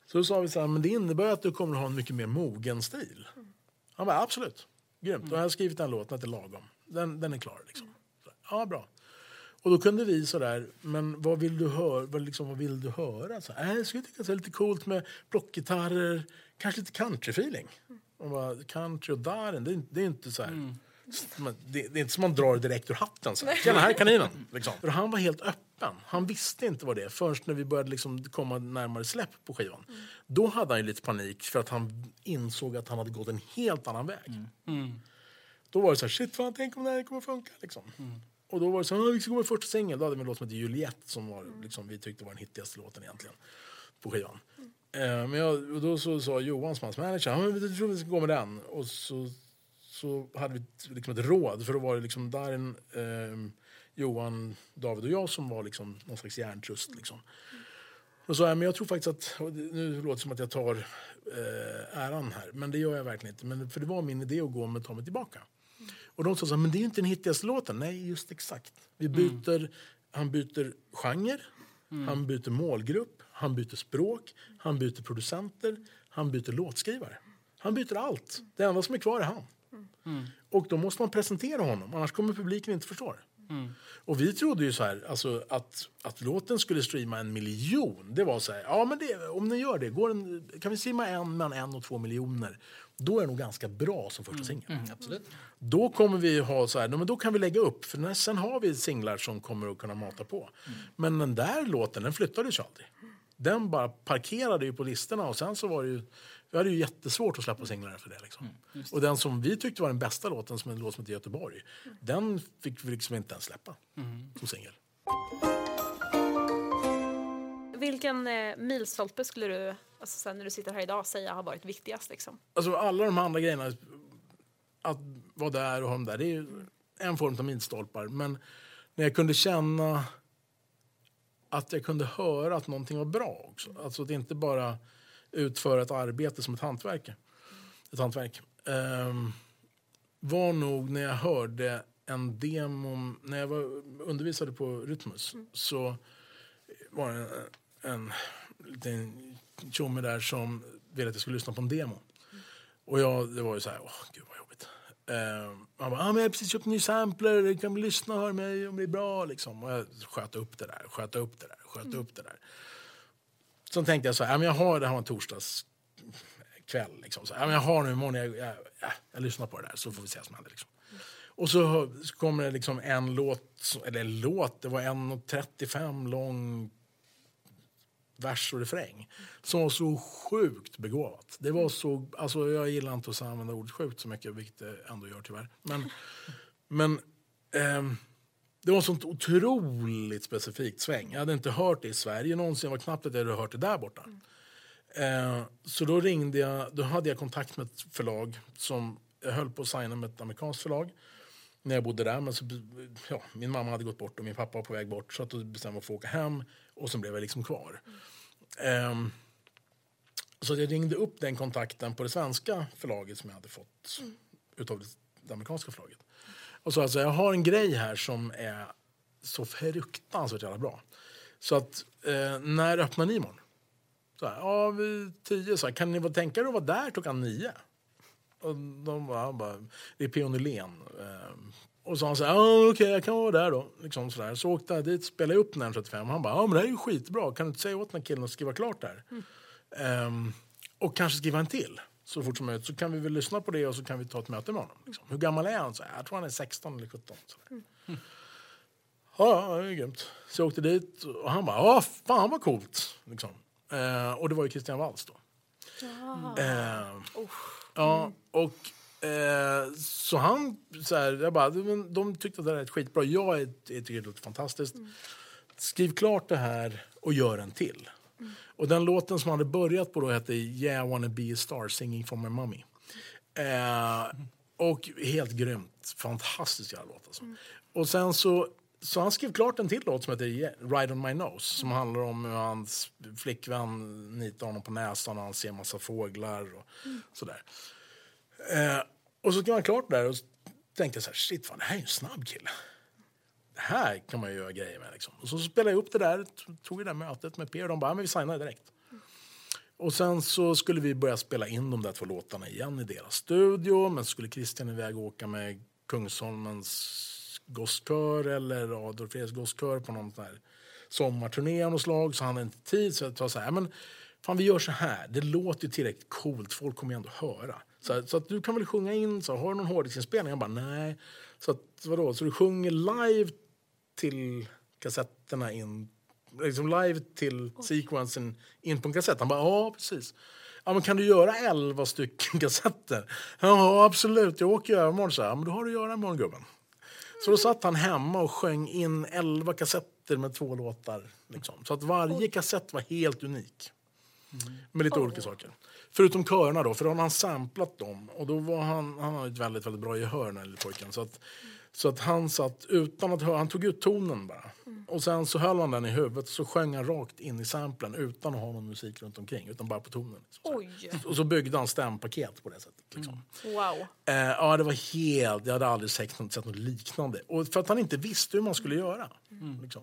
Så då sa vi så här, men det innebär att du kommer att ha en mycket mer mogen stil. Han bara, absolut. Grymt. Och jag har skrivit en låt, den Lagom. Den, den är klar liksom. Så, ja, bra. Och då kunde vi sådär, men vad vill du höra? Vad, liksom, vad vill du höra? Så, äh, jag skulle tycka att det är lite coolt med blockgitarrer, kanske lite countryfeeling. Och bara, country och Darin, det, är det är inte så här. som- Det, det är inte som man drar direkt ur hatten. Så här. Tjena, här är kaninen. Liksom. För han var helt öppen. Han visste inte vad det är förrän när vi började liksom komma närmare släpp på skivan. Då hade han lite panik för att han insåg att han hade gått en helt annan väg. Då var det så här, shit fan, tänk om det här kommer funka. Liksom. Och då var det så här, "Ah, vi ska gå med första singeln. Då hade vi en låt som hette Juliette som var, liksom, vi tyckte var den hittigaste låten egentligen på skivan. Eh, men jag, och då så sa Johan som hans manager, ja, men jag tror vi ska gå med den. Och så, så hade vi liksom ett råd, för då var det liksom Darin, eh, Johan, David och jag som var liksom någon slags hjärntrust. Liksom. Och så sa jag, men jag tror faktiskt att, nu låter det som att jag tar eh, äran här, men det gör jag verkligen inte. Men, för det var min idé att gå med Ta mig tillbaka. Och de sa så här, men det är inte den hittigaste låten. Nej, just exakt. Vi byter, Han byter genre, han byter målgrupp, han byter språk, han byter producenter, han byter låtskrivare. Han byter allt. Det enda som är kvar är han. Och då måste man presentera honom, annars kommer publiken inte förstå det. Och vi trodde ju så här, alltså, att, att låten skulle streama en miljon. Det var så här, ja men det, om den gör det, går den, kan vi streama en mellan en och två miljoner, då är det nog ganska bra som första singel. Mm, absolut. Då kommer vi ha så här, men då kan vi lägga upp, för sen har vi singlar som kommer att kunna mata på. Men den där låten, den flyttades ju aldrig. Den bara parkerade ju på listorna och sen så var det ju, vi hade ju jättesvårt att släppa singlar för det. Liksom. och den som vi tyckte var den bästa låten, som en låt som heter Göteborg, den fick vi liksom inte ens släppa som singel. Vilken eh, milstolpe skulle du, alltså, sen när du sitter här idag, säga har varit viktigast? Liksom? Alltså alla de andra grejerna, att vara där och ha dem där, det är ju en form av milstolpar. Men när jag kunde känna att jag kunde höra att någonting var bra också. Alltså att inte bara utföra ett arbete som ett hantverk. Ett hantverk. Um, var nog när jag hörde en demo, när jag var, undervisade på Rytmus så var det en, en liten tjomme där som ville att jag skulle lyssna på en demo. Och jag, det var ju så här, åh gud vad han bara, ah, men jag har precis köpt en ny sampler, du kan lyssna och höra mig om det är bra liksom. Och jag sköt upp det där, sköt upp det där, sköt upp det där. Så tänkte jag så här, ah, men jag har, det här var en torsdagskväll liksom. Så, ah, men jag har nu imorgon, jag, jag, jag, jag lyssnar på det där så får vi se vad som händer liksom. Och så så kommer det liksom en låt, eller låt, det var 1.35 lång vers och refräng som var så sjukt begåvat. Det var så, alltså jag gillar inte att använda ordet sjukt så mycket, vilket det ändå gör tyvärr. Men, men eh, det var sånt otroligt specifikt sväng. Jag hade inte hört det i Sverige någonsin, det var knappt att jag hade hört det där borta. Eh, så då ringde jag, då hade jag kontakt med ett förlag som jag höll på att signa med ett amerikanskt förlag när jag bodde där. Men så, ja, min mamma hade gått bort och min pappa var på väg bort så att då bestämde jag mig för att åka hem och så blev jag liksom kvar. Ehm, så jag ringde upp den kontakten på det svenska förlaget som jag hade fått utav det, det amerikanska förlaget. Och sa alltså, jag har en grej här som är så fruktansvärt jävla bra. Så att eh, när öppnar ni imorgon? Så här, ja, vid tio. Så här, kan ni tänka er att vara där klockan nio? Och de han bara det är P.O. Nylén. Eh, och så han så här, ja okej jag kan vara där då. Liksom så, där. så åkte jag dit, spelade upp den 75. Han bara, ja men det här är ju skitbra. Kan du inte säga åt den här killen att skriva klart där? Ehm, och kanske skriva en till så fort som möjligt. Så kan vi väl lyssna på det och så kan vi ta ett möte med honom. Liksom. Hur gammal är han? Så jag tror han är 16 eller 17. Så där. Ja, ja, det är grymt. Så jag åkte dit och han bara, ja fan vad coolt. Liksom. Eh, och det var ju Christian Walls då. Eh, Ja, och eh, så han, så här, jag bara, de, de tyckte att det här är skitbra. Jag är- jag tycker det låter fantastiskt. Skriv klart det här och gör en till. Och den låten som han hade börjat på då hette Yeah I wanna be a star singing for my mommy. Eh, och helt grymt. Fantastisk jävla låt alltså. Och sen så, så han skrev klart en till låt som heter Ride on my nose. Som handlar om hur hans flickvän nitar honom på näsan och han ser massa fåglar och sådär. Eh, och så skrev han klart där och tänkte så här, shit fan det här är ju en snabb kille. Det här kan man ju göra grejer med liksom. Och så spelade jag upp det där, tog det där mötet med P och de bara, "Ja, men vi signar direkt. Och sen så skulle vi börja spela in de där två låtarna igen i deras studio. Men så skulle Christian iväg och åka med Kungsholmens gosskör eller Adolf Fredriks gosskör på någon sån här sommarturné av något slag. Så han hade inte tid. Så jag sa så här, men fan vi gör så här. Det låter ju tillräckligt coolt. Folk kommer ju ändå höra. Så, här, så att du kan väl sjunga in, så här, har du någon hårddisksinspelning? Jag bara nej. Så att vadå, så du sjunger live till kassetterna in liksom live till sequensen in på en kassett. Han bara, ja precis. Ja, men kan du göra elva stycken kassetter? Ja, absolut. Jag åker i övermorgon. Så här, "Ja, men då har du att göra imorgon gubben. Så då satt han hemma och sjöng in elva kassetter med två låtar. Liksom. Så att varje kassett var helt unik. Med lite olika saker. Förutom körerna då, för då hade han samplat dem. Och då var han, han har ett väldigt, väldigt bra gehör den här pojken. Så att, så att han satt utan att höra, han tog ut tonen bara. Och sen så höll han den i huvudet så sjöng han rakt in i samplen utan att ha någon musik runt omkring. Utan bara på tonen. Liksom. Och så byggde han stämpaket på det sättet. Liksom. wow. Eh, ja, det var helt... Jag hade aldrig sett något, sett något liknande. Och för att han inte visste hur man skulle göra. Liksom.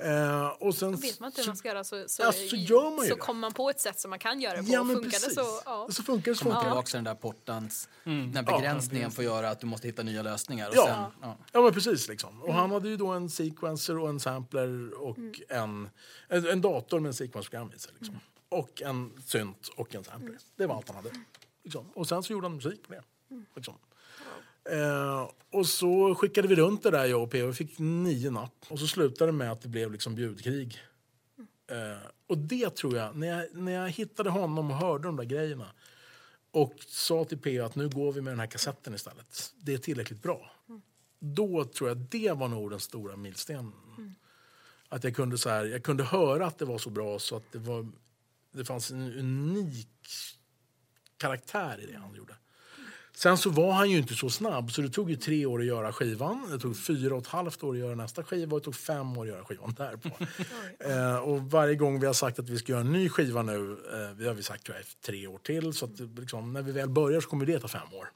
Eh, och sen, Vet man inte hur man ska göra så, så, Ja, så gör man ju så kommer man på ett sätt som man kan göra det på. Ja, men funkar precis. det så, ja. så funkar det så funkar till den där portans, den här begränsningen får göra att du måste hitta nya lösningar. Och Ja. sen, ja. Ja, men precis. Liksom. Och han hade ju då en sequencer och en sampler och en, en, en dator med en sequenceprogram i sig. Liksom. Och en synt och en sampler. Det var allt han hade. Liksom. Och sen så gjorde han musik på det. Liksom. Eh, och så skickade vi runt det där jag och P.O. Vi fick nio napp. Och så slutade det med att det blev liksom bjudkrig. Eh, och det tror jag, när jag, när jag hittade honom och hörde de där grejerna och sa till P.O. att nu går vi med den här kassetten istället. Det är tillräckligt bra. Då tror jag det var nog den stora milstenen. Att jag kunde, så här, jag kunde höra att det var så bra så att det, var, det fanns en unik karaktär i det han gjorde. Sen så var han ju inte så snabb, så det tog ju tre år att göra skivan. Det tog fyra och ett halvt år att göra nästa skiva och det tog fem år att göra skivan därpå. eh, och varje gång vi har sagt att vi ska göra en ny skiva nu, eh, vi har vi sagt tror jag, tre år till, så att liksom, när vi väl börjar så kommer det ta fem år.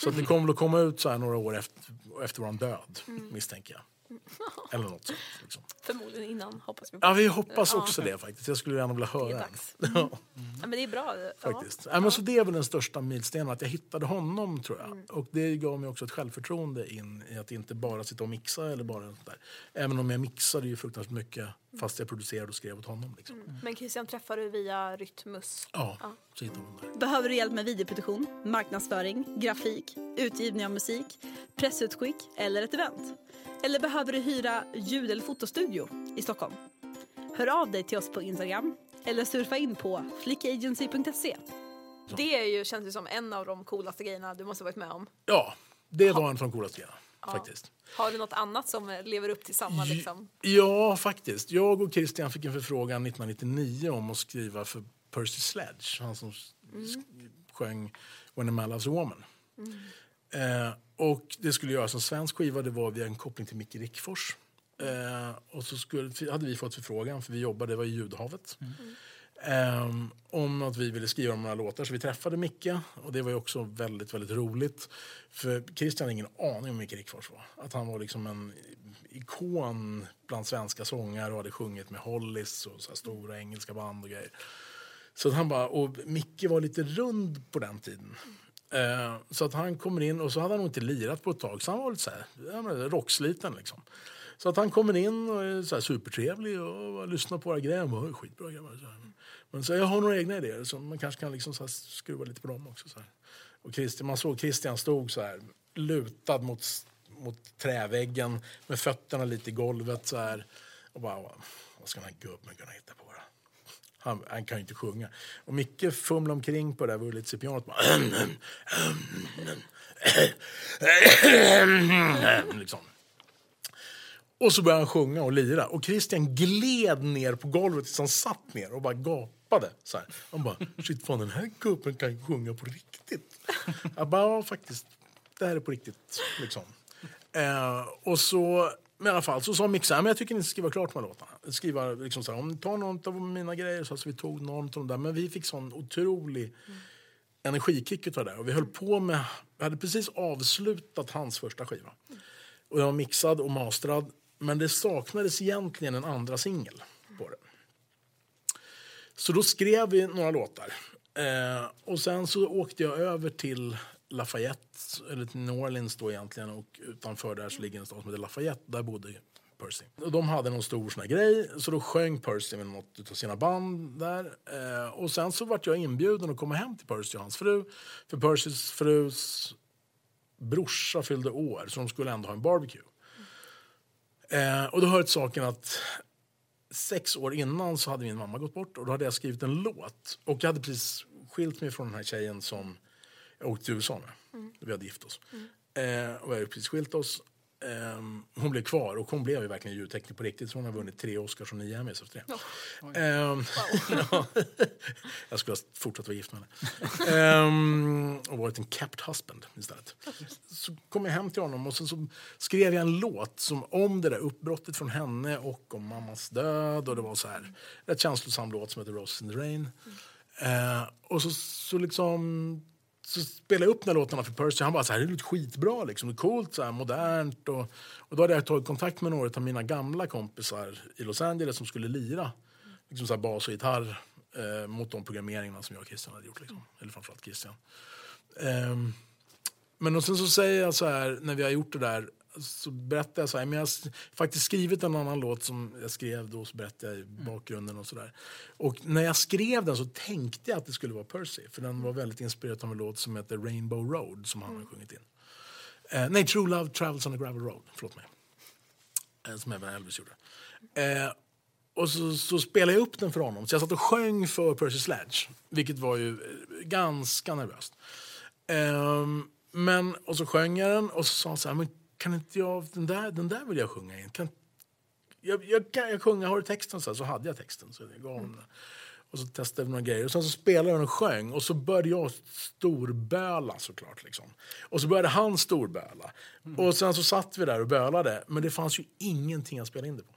Så att det kommer att komma ut så här några år efter, efter vår död, misstänker jag. Eller något sånt. Liksom. Förmodligen innan, hoppas vi. Ja, vi hoppas Ja. också det faktiskt. Jag skulle gärna vilja Det höra är den. dags. Ja, Ja, men det är bra. faktiskt. Ja. men så det är väl den största milstenen, att jag hittade honom tror jag. Mm. Och det gav mig också ett självförtroende in i att inte bara sitta och mixa eller bara sånt där. Även om jag mixade ju fruktansvärt mycket fast jag producerade och skrev åt honom. Liksom. Ja. Men Christian träffar du via Rytmus. Ja, så hittade hon där. Behöver du hjälp med videoproduktion, marknadsföring, grafik, utgivning av musik, pressutskick eller ett event? Eller behöver du hyra ljud eller fotostudio i Stockholm? Hör av dig till oss på Instagram eller surfa in på flickagency.se. Det är ju, känns ju som en av de coolaste grejerna du måste ha varit med om. Ja, det var en av de coolaste grejerna. Faktiskt. Har du något annat som lever upp till samma liksom? Ja, faktiskt. Jag och Christian fick en förfrågan 1999 om att skriva för Percy Sledge. Han som sk- sjöng When a Man Loves a Woman. Eh, och det skulle göras en svensk skiva. Det var via en koppling till Micke Rickfors. Eh, och så skulle, hade vi fått förfrågan, för vi jobbade, det var i Ljudhavet. Ehm, om att vi ville skriva några låtar. Så vi träffade Micke och det var också väldigt, väldigt roligt. För Christian hade ingen aning om Micke Rickfors var. Att han var liksom en ikon bland svenska sångare och hade sjungit med Hollis och så stora engelska band och grejer. Så han bara, och Micke var lite rund på den tiden. Eh, så att han kommer in och så hade han nog inte lirat på ett tag så han var lite så här, ja, rocksliten liksom. Så att han kommer in och är så här supertrevlig och lyssnar på våra grejer. Och skitbra grabbar. Så här. Men så jag har några egna idéer så man kanske kan liksom så här skruva lite på dem också. Så här. Och Christian, man såg Christian stod så här lutad mot, mot träväggen med fötterna lite i golvet så här. Och bara, vad ska den här gubben kunna hitta på? Han, han kan ju inte sjunga. Och Micke fumlade omkring på det där Wurlitzer-pianot. liksom. Och så började han sjunga och lira. Och Christian gled ner på golvet tills han satt ner och bara gapade. Så här. Han bara, shit fan den här gubben kan ju sjunga på riktigt. Jag bara, ja faktiskt, det här är på riktigt. Liksom. Eh, och så, men i alla fall, så sa Micke men jag tycker ni ska skriva klart med låtarna. Skriva liksom så här, om ni tar någon av mina grejer så alltså, vi tog någon av de där. Men vi fick sån otrolig mm. energikick utav det där. Och vi höll på med, vi hade precis avslutat hans första skiva. Mm. Och den var mixad och mastrad. Men det saknades egentligen en andra singel på den. Så då skrev vi några låtar. Eh, och sen så åkte jag över till Lafayette, eller till New Orleans då egentligen. Och utanför där så ligger en stad som heter Lafayette. Där bodde Percy. Och de hade någon stor sån här grej. Så då sjöng Percy med något av sina band där. Eh, och sen så vart jag inbjuden att komma hem till Percy och hans fru. För Percys frus brorsa fyllde år, så de skulle ändå ha en barbecue. Eh, och då hör till saken att sex år innan så hade min mamma gått bort och då hade jag skrivit en låt. Och jag hade precis skilt mig från den här tjejen som jag åkte till USA med. Vi hade gift oss. Eh, och vi hade precis skilt oss. Ehm, hon blev kvar och hon blev ju verkligen ljudtekniker på riktigt. Så hon har vunnit tre Oscars och nio Emmys efter det. Ehm, ja. jag skulle ha fortsatt vara gift med henne. Ehm, och varit en kept husband istället. Så kom jag hem till honom och sen så skrev jag en låt som om det där uppbrottet från henne och om mammas död. Och det var så här, rätt känslosam låt som heter Roses in the Rain. Eh, och så, så liksom så spelade jag upp den här låtarna för Percy. Han bara så här, det låter skitbra, liksom. det är coolt, så här, modernt. Och, och då hade jag tagit kontakt med några av mina gamla kompisar i Los Angeles som skulle lira liksom så här bas och gitarr eh, mot de programmeringarna som jag och Christian hade gjort. Liksom. Eller framförallt Christian. Eh, men och sen så säger jag så här, när vi har gjort det där, så berättar jag så här, men jag har faktiskt skrivit en annan låt som jag skrev då, så berättar jag i bakgrunden och sådär. Och när jag skrev den så tänkte jag att det skulle vara Percy, för den var väldigt inspirerad av en låt som heter Rainbow Road som han har sjungit in. Eh, nej, True Love Travels on a Gravel Road, förlåt mig. Eh, som även Elvis gjorde. Eh, och så, så spelade jag upp den för honom. Så jag satt och sjöng för Percy Sledge, vilket var ju eh, ganska nervöst. Ehm, men, och så sjöng jag den och så sa han så här, men kan inte jag, den där, den där vill jag sjunga in. Kan, jag, jag, kan jag sjunga, har du texten? Så, här, så hade jag texten. Så jag gav honom den. Och så testade vi några grejer. Och sen så spelade han och sjöng. Och så började jag storböla såklart. Liksom. Och så började han storböla. Och sen så satt vi där och bölade. Men det fanns ju ingenting att spela in det på.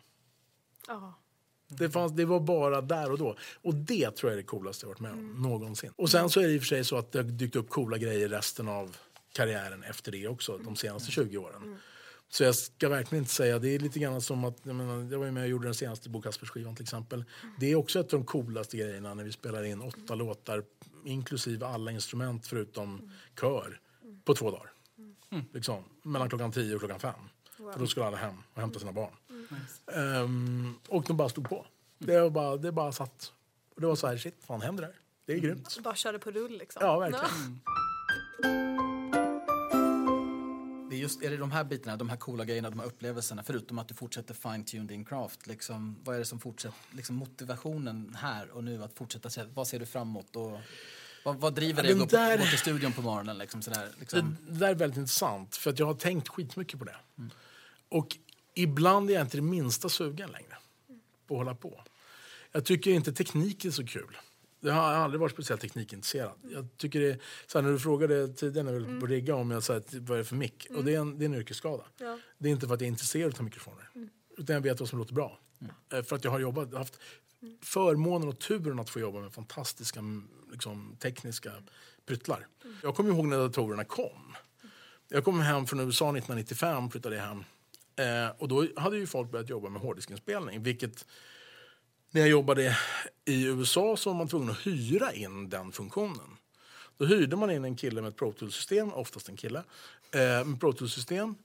Ja. Det, fanns, det var bara där och då. Och det tror jag är det coolaste jag varit med om någonsin. Och sen så är det i och för sig så att det har dykt upp coola grejer resten av karriären efter det också, de senaste 20 åren. Så jag ska verkligen inte säga, det är lite grann som att, jag, menar, jag var med och gjorde den senaste Bo Kaspers-skivan till exempel. Det är också ett av de coolaste grejerna när vi spelar in åtta låtar, inklusive alla instrument förutom kör, på två dagar. Liksom, mellan klockan 10 och klockan 5. För då skulle alla hem och hämta sina barn. Ehm, och de bara stod på. Det, var bara, det bara satt. Och det var så här, shit, fan händer det här? Det är grymt. Bara körde på rull liksom. Ja, verkligen. Det är, just, är det de här bitarna, de här coola grejerna, de här upplevelserna, förutom att du fortsätter fine-tune din craft, liksom, vad är det som fortsätter, liksom motivationen här och nu att fortsätta, vad ser du framåt och vad, vad driver dig att där- gå till studion på morgonen liksom sådär? Det, Liksom. det där är väldigt intressant, för att jag har tänkt skitmycket på det. Och ibland är jag inte det minsta sugen längre på att hålla på. Jag tycker inte teknik är så kul. Jag har aldrig varit speciellt teknikintresserad. Jag tycker det, så här, när du frågade tidigare när vi höll på rigga om jag sa att, vad är det för mick? Och det är en, det är en yrkesskada. Ja. Det är inte för att jag är intresserad av mikrofoner. Utan jag vet vad som låter bra. Eh, För att jag har jobbat, haft förmånen och turen att få jobba med fantastiska mm, liksom, tekniska pryttlar. Jag kommer ihåg när datorerna kom. Jag kom hem från USA 1995, flyttade hem. Eh, och då hade ju folk börjat jobba med hårddiskinspelning. Vilket, när jag jobbade i USA så var man tvungen att hyra in den funktionen. Då hyrde man in en kille med ett Pro Tools-system, oftast en kille, eh, med Pro Tools-system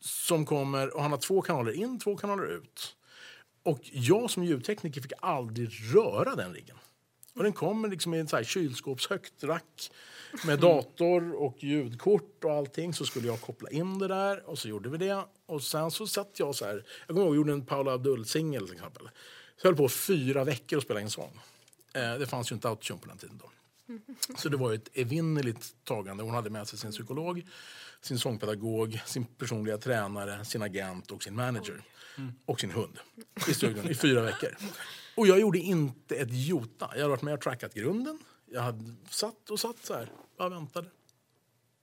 som kommer, och han har två kanaler in, två kanaler ut. Och jag som ljudtekniker fick aldrig röra den riggen. Och den kommer liksom i en så här kylskåpshögt rack med dator och ljudkort och allting. Så skulle jag koppla in det där och så gjorde vi det. Och sen så satt jag så här, jag kommer ihåg jag gjorde en Paula Abdul-singel till exempel. Så jag höll på fyra veckor att spela in sång. Eh, det fanns ju inte autotune på den tiden då. Så det var ett evinnerligt tagande. Hon hade med sig sin psykolog, sin sångpedagog, sin personliga tränare, sin agent och sin manager. Och sin hund i studion i fyra veckor. Och jag gjorde inte ett jota. Jag hade varit med och trackat grunden. Jag hade satt och satt så här, bara väntade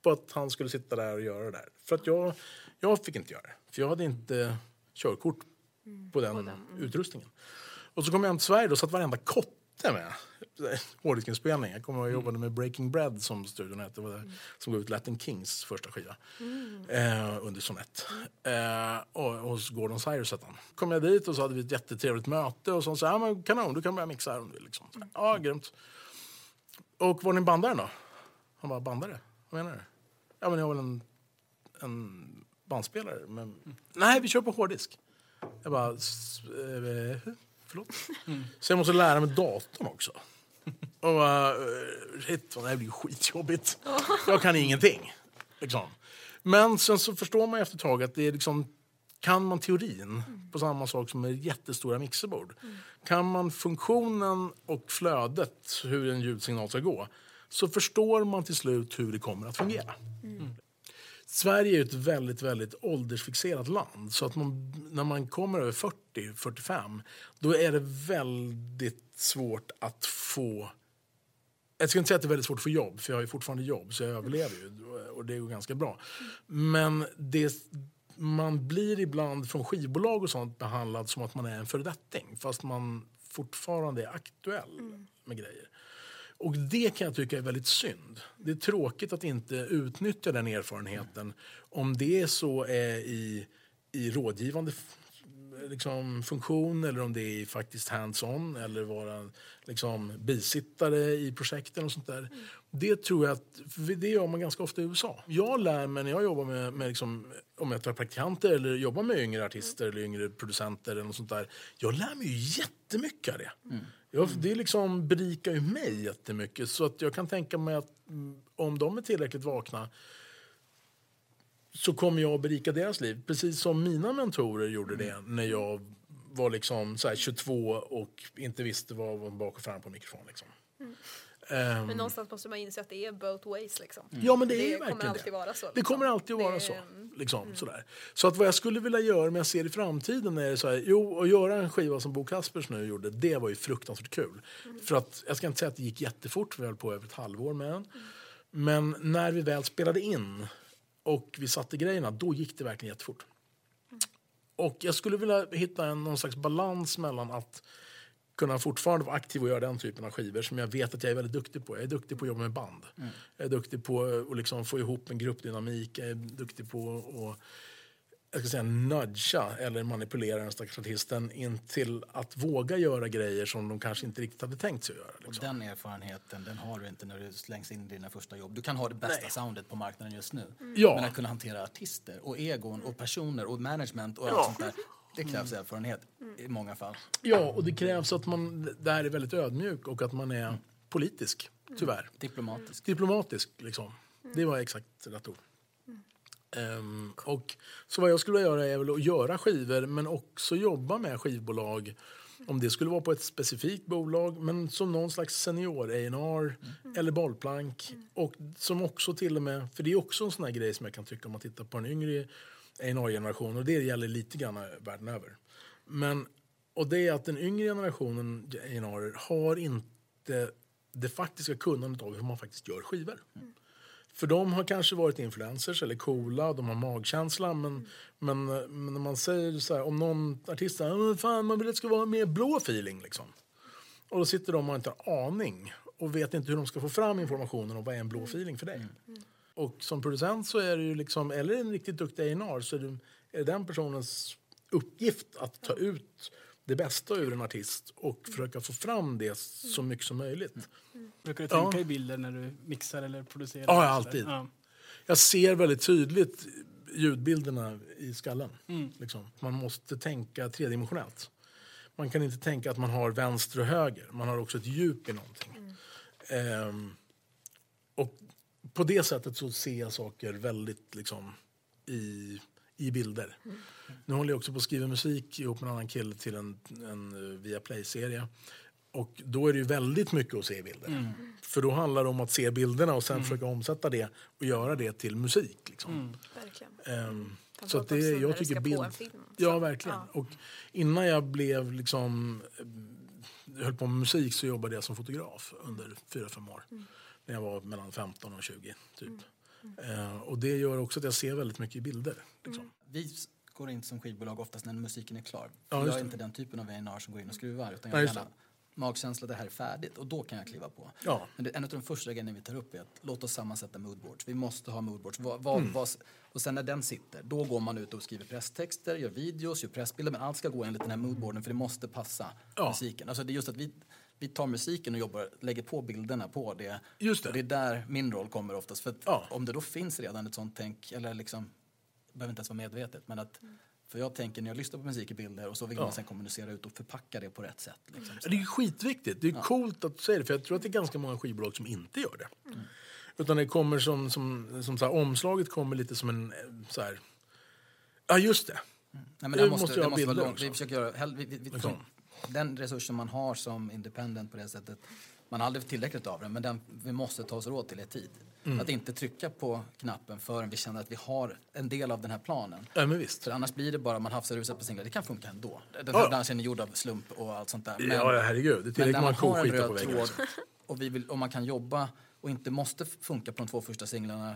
på att han skulle sitta där och göra det där. För att jag, jag fick inte göra det. För jag hade inte körkort på den utrustningen. Och så kom jag hem till Sverige och satt varenda kotte med. Hårddiskinspelning. Jag kommer ihåg jag jobbade med Breaking Bread som studion hette. Det Som gav ut Latin Kings första skiva. Eh, under Sonett. Eh, och hos Gordon Cyrus hette han. Kom jag dit och så hade vi ett jättetrevligt möte. Och så sa ja, men kanon, du kan börja mixa här om du vill. Liksom. Så, Ja, grymt. Och var din bandare då? Han bara, bandare? Vad menar du? Ja, men jag har väl en, en bandspelare. Men... Nej, vi kör på hårddisk. Jag bara, "S- eh, förlåt? Så jag måste lära mig datorn också. Och bara, eh, shit, det här blir ju skitjobbigt. Jag kan ingenting. Liksom. Men sen så förstår man efter ett tag att det är liksom, kan man teorin på samma sak som med jättestora mixerbord. Kan man funktionen och flödet, hur en ljudsignal ska gå, så förstår man till slut hur det kommer att fungera. Sverige är ett väldigt, väldigt åldersfixerat land. Så att man, när man kommer över 40-45, då är det väldigt svårt att få... Jag ska inte säga att det är väldigt svårt att få jobb, för jag har ju fortfarande jobb, så jag överlever ju. Och det går ganska bra. Men det, man blir ibland från skivbolag och sånt behandlad som att man är en föredetting, fast man fortfarande är aktuell med grejer. Och det kan jag tycka är väldigt synd. Det är tråkigt att inte utnyttja den erfarenheten om det är så är i, i rådgivande liksom, funktion eller om det är faktiskt hands-on eller vara liksom, bisittare i projekten och sånt där. Mm. Det tror jag att, det gör man ganska ofta i USA. Jag lär mig när jag jobbar med, med liksom, om jag tar praktikanter eller jobbar med yngre artister mm. eller yngre producenter eller något sånt där. Jag lär mig ju jättemycket av det. Mm. Jag, det liksom berikar ju mig jättemycket. Så att jag kan tänka mig att mm, om de är tillräckligt vakna så kommer jag att berika deras liv. Precis som mina mentorer gjorde det när jag var liksom så här 22 och inte visste vad var bak och fram på mikrofon. Liksom. Ehm, Men någonstans måste man inse att det är both ways liksom. ja, men det, är Det kommer verkligen alltid det. vara så, Det liksom. kommer alltid att vara Det- så. Liksom, sådär. Så att vad jag skulle vilja göra, om jag ser i framtiden, är så här, jo, att göra en skiva som Bo Kaspers nu gjorde, det var ju fruktansvärt kul. För att, jag ska inte säga att det gick jättefort, för vi höll på över ett halvår med den. Men när vi väl spelade in och vi satte grejerna, då gick det verkligen jättefort. Och jag skulle vilja hitta en, någon slags balans mellan att kunna fortfarande vara aktiv och göra den typen av skivor som jag vet att jag är väldigt duktig på. Jag är duktig på att jobba med band. Jag är duktig på att liksom få ihop en gruppdynamik. Jag är duktig på att jag ska säga, nudga eller manipulera den stackars artisten in till att våga göra grejer som de kanske inte riktigt hade tänkt sig att göra. Liksom. den erfarenheten den har du inte när du slängs in i dina första jobb. Du kan ha det bästa Nej. soundet på marknaden just nu. Ja. Men att kunna hantera artister och egon och personer och management och Ja. allt sånt där. Det krävs erfarenhet i många fall. Ja, och det krävs att man där är väldigt ödmjuk och att man är politisk, tyvärr. Diplomatiskt. Diplomatisk, liksom. Det var exakt rätt ord. Ehm, och, så vad jag skulle vilja göra är väl att göra skivor men också jobba med skivbolag. Om det skulle vara på ett specifikt bolag, men som någon slags senior A&R eller bollplank. Och som också till och med, för det är också en sån här grej som jag kan tycka om man tittar på en yngre A&R-generation och det gäller lite grann världen över. Men, och det är att den yngre generationen A&R har inte det faktiska kunnandet av hur man faktiskt gör skivor. För de har kanske varit influencers eller coola, de har magkänsla. Men, men, men när man säger så här, om någon artist säger "Men fan, man vill att det ska vara mer blå feeling. Liksom. Och då sitter de och inte har aning och vet inte hur de ska få fram informationen om vad är en blå feeling för dig. Och som producent så är det ju liksom, eller en riktigt duktig A&R så är det, är det den personens uppgift att ta ut det bästa ur en artist och försöka få fram det så mycket som möjligt. Brukar du tänka Ja. i bilder när du mixar eller producerar? Ja, eller alltid. Ja. Jag ser väldigt tydligt ljudbilderna i skallen. Liksom. Man måste tänka tredimensionellt. Man kan inte tänka att man har vänster och höger. Man har också ett djup i någonting. Ehm, och på det sättet så ser jag saker väldigt liksom, i, i bilder. Nu håller jag också på att skriva musik ihop med en annan kille till en, en uh, Viaplay-serie. Och då är det ju väldigt mycket att se bilder. För då handlar det om att se bilderna och sen försöka omsätta det och göra det till musik. Liksom. Verkligen. Framförallt så att det, jag tycker bild... film, Ja, verkligen. Ja. Och innan jag blev liksom... eh, höll på med musik så jobbade jag som fotograf under fyra fem år. Mm. När jag var mellan 15 och 20, typ. Eh, och det gör också att jag ser väldigt mycket i bilder. Liksom. Mm. Vi går in som skivbolag oftast när musiken är klar. Ja, jag är det. inte den typen av A&R som går in och skruvar. Utan Ja, jag gärna magkänsla, det här är färdigt. Och då kan jag kliva på. Ja. Men det, en av de första grejerna vi tar upp är att låt oss sammansätta moodboards. Vi måste ha moodboards. Vad, vad, Mm. vad, och sen när den sitter, då går man ut och skriver presstexter, gör videos, gör pressbilder. Men allt ska gå enligt den här moodboarden för det måste passa Ja. musiken. Alltså det är just att vi, vi tar musiken och jobbar, lägger på bilderna på det. Just det. Och det är där min roll kommer oftast. För Ja. om det då finns redan ett sånt tänk, eller liksom, det behöver inte ens vara medvetet, men att för jag tänker när jag lyssnar på musik i bilder och så vill Ja. man sen kommunicera ut och förpacka det på rätt sätt. Liksom. Det är skitviktigt. Det är coolt att säger det, för jag tror att det är ganska många skivbolag som inte gör det. Utan det kommer som, som, som så här, omslaget kommer lite som en så här... Ja, just det. Nej, men Det måste, måste det måste vara långt. Vi försöker göra, vi, vi, vi, Liksom. Den resursen man har som independent på det sättet, man har aldrig tillräckligt av den, men den, vi måste ta oss råd till i tid. Mm. Att inte trycka på knappen förrän vi känner att vi har en del av den här planen. Ja, men visst. För annars blir det bara man hafsar ur sig på singlar. Det kan funka ändå. Den Ja. här branschen är gjord av slump och allt sånt där. Men- ja, herregud. Det är tillräckligt man har en koskita på röd väggen. tråd och, vi vill, och man kan jobba och inte måste funka på de två första singlarna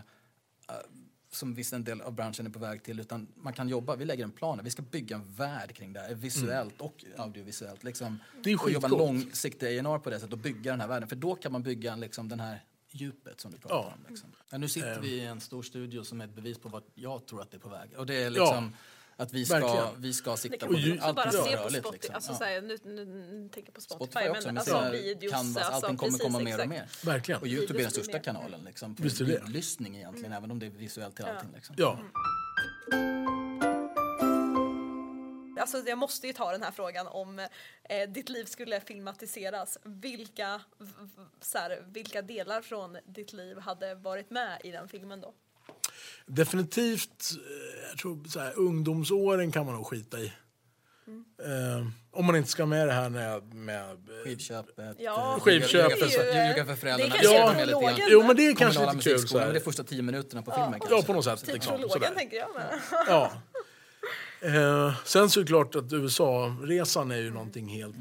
som viss en del av branschen är på väg till utan man kan jobba, vi lägger en plan, vi ska bygga en värld kring det här, visuellt och audiovisuellt. Liksom, Mm. Det är och jobba långsiktigt A&R på det sättet och bygga den här världen för då kan man bygga liksom, den här djupet som du pratar Ja. om. Liksom. Ja, nu sitter Ehm. vi i en stor studio som är ett bevis på vad jag tror att det är på väg. Och det är liksom att vi ska, verkligen. vi ska kan på Och ju- bara allt är se på rörligt, Spotify. liksom. Alltså, Ja. så här, nu, nu, nu tänker jag på Spotify, Spotify också, men men alltså så här, videos. Canvas, alltså, allting kommer precis, komma mer och exakt. mer. Verkligen. Och Youtube är den största mer. kanalen liksom, för Visst lyssning egentligen, även om det är visuellt till allting. Liksom. Ja. Alltså, jag måste ju ta den här frågan om eh, ditt liv skulle filmatiseras. Vilka, så här, vilka delar från ditt liv hade varit med i den filmen då? Definitivt, eh, jag tror så här, ungdomsåren kan man nog skita i. Eh, om man inte ska med det här med... med Skivköpet. Ja, eh, Skivköpet. ljuga för- det är ju- Ljuga för föräldrarna. det kanske är jo, men det är kanske lite kul. Så här. det är första tio minuterna på filmen Ja, kanske. på något sätt. Liksom, sådär. tänker jag med. Ja. Eh, sen så är det klart att USA-resan är ju någonting helt...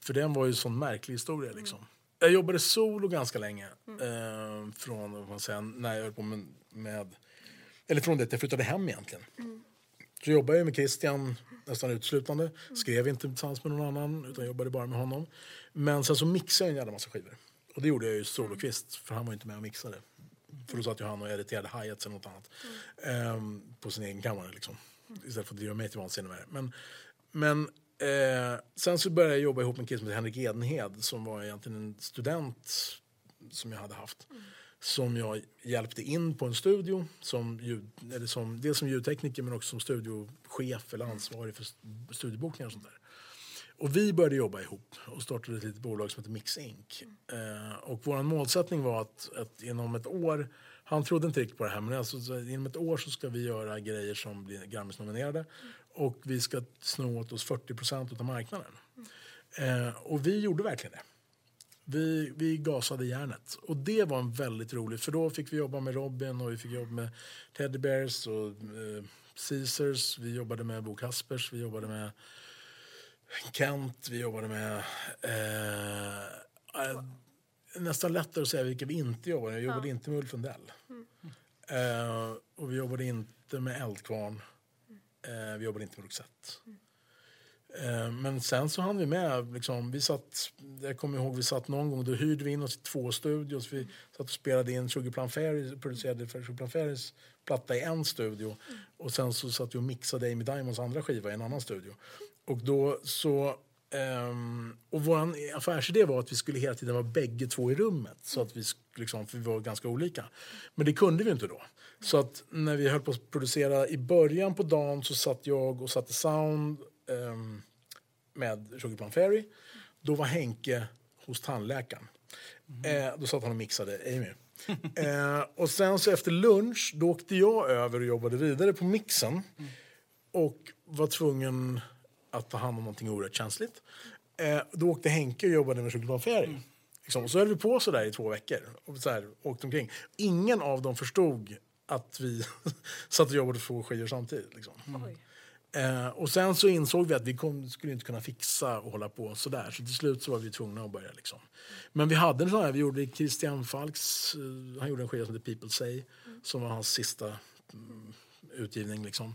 För den var ju en sån märklig historia. Liksom. Jag jobbade solo ganska länge. Eh, från vad man säger, när jag höll på med, med... Eller från det att jag flyttade hem egentligen. Så jobbade jag med Christian nästan uteslutande. Skrev inte tillsammans med någon annan utan jobbade bara med honom. Men sen så mixade jag en jävla massa skivor. Och det gjorde jag ju solokvist för han var inte med och mixade. För då satt ju han och editerade hi-hats eller något annat. ehm, på sin egen kammare liksom. Istället för att driva mig till vansinne med det. Men, men eh, sen så började jag jobba ihop med en kille som heter Henrik Edenhed som var egentligen en student som jag hade haft. Som jag hjälpte in på en studio, som ljud, eller som, dels som ljudtekniker men också som studiochef eller ansvarig för studiebokningar och sånt där. Och vi började jobba ihop och startade ett litet bolag som heter Mix Inc. Eh, och vår målsättning var att, att inom ett år, han trodde inte riktigt på det här, men alltså, så inom ett år så ska vi göra grejer som blir Grammis-nominerade och vi ska sno åt oss 40 procent av marknaden. Eh, och vi gjorde verkligen det. Vi, vi gasade järnet. Och det var en väldigt roligt, för då fick vi jobba med Robin och vi fick jobba med Teddy Bears och eh, Caesars. Vi jobbade med Bo Kaspers, vi jobbade med Kent, vi jobbade med... Eh, eh, nästan lättare att säga vilka vi inte jobbade med. Vi jobbade inte med Ulf Lundell. Eh, och vi jobbade inte med Eldkvarn. Eh, vi jobbade inte med Roxette. Eh, Eh, men sen så hann vi med. Liksom, vi satt, jag kommer ihåg vi satt någon gång, då hyrde vi in oss i två studios. Vi satt och spelade in Sugar Plum Fairy, producerade för Sugar Plum Fairys platta i en studio. Och sen så satt vi och mixade Amy Diamonds andra skiva i en annan studio. Och då så... Um, och vår affärsidé var att vi skulle hela tiden vara bägge två i rummet. Så att vi, liksom, för vi var ganska olika. Men det kunde vi inte då. Så att när vi höll på att producera i början på dagen så satt jag och satte sound Um, med Sugar Plum Fairy. Då var Henke hos tandläkaren. Eh, då satt han och mixade Amy. eh, och sen så efter lunch då åkte jag över och jobbade vidare på mixen. Och var tvungen att ta hand om någonting oerhört känsligt. Eh, då åkte Henke och jobbade med Sugar Plum Fairy. Liksom. Och så höll vi på så där i två veckor. Och så här, åkte omkring. Ingen av dem förstod att vi satt och jobbade två skivor samtidigt. Liksom. Oj. Eh, och sen så insåg vi att vi kom, skulle inte kunna fixa och hålla på sådär. Så till slut så var vi tvungna att börja. Liksom. Men vi hade en sån här, vi gjorde Christian Falks, eh, han gjorde en skiva som heter People Say. Som var hans sista mm, utgivning. Liksom.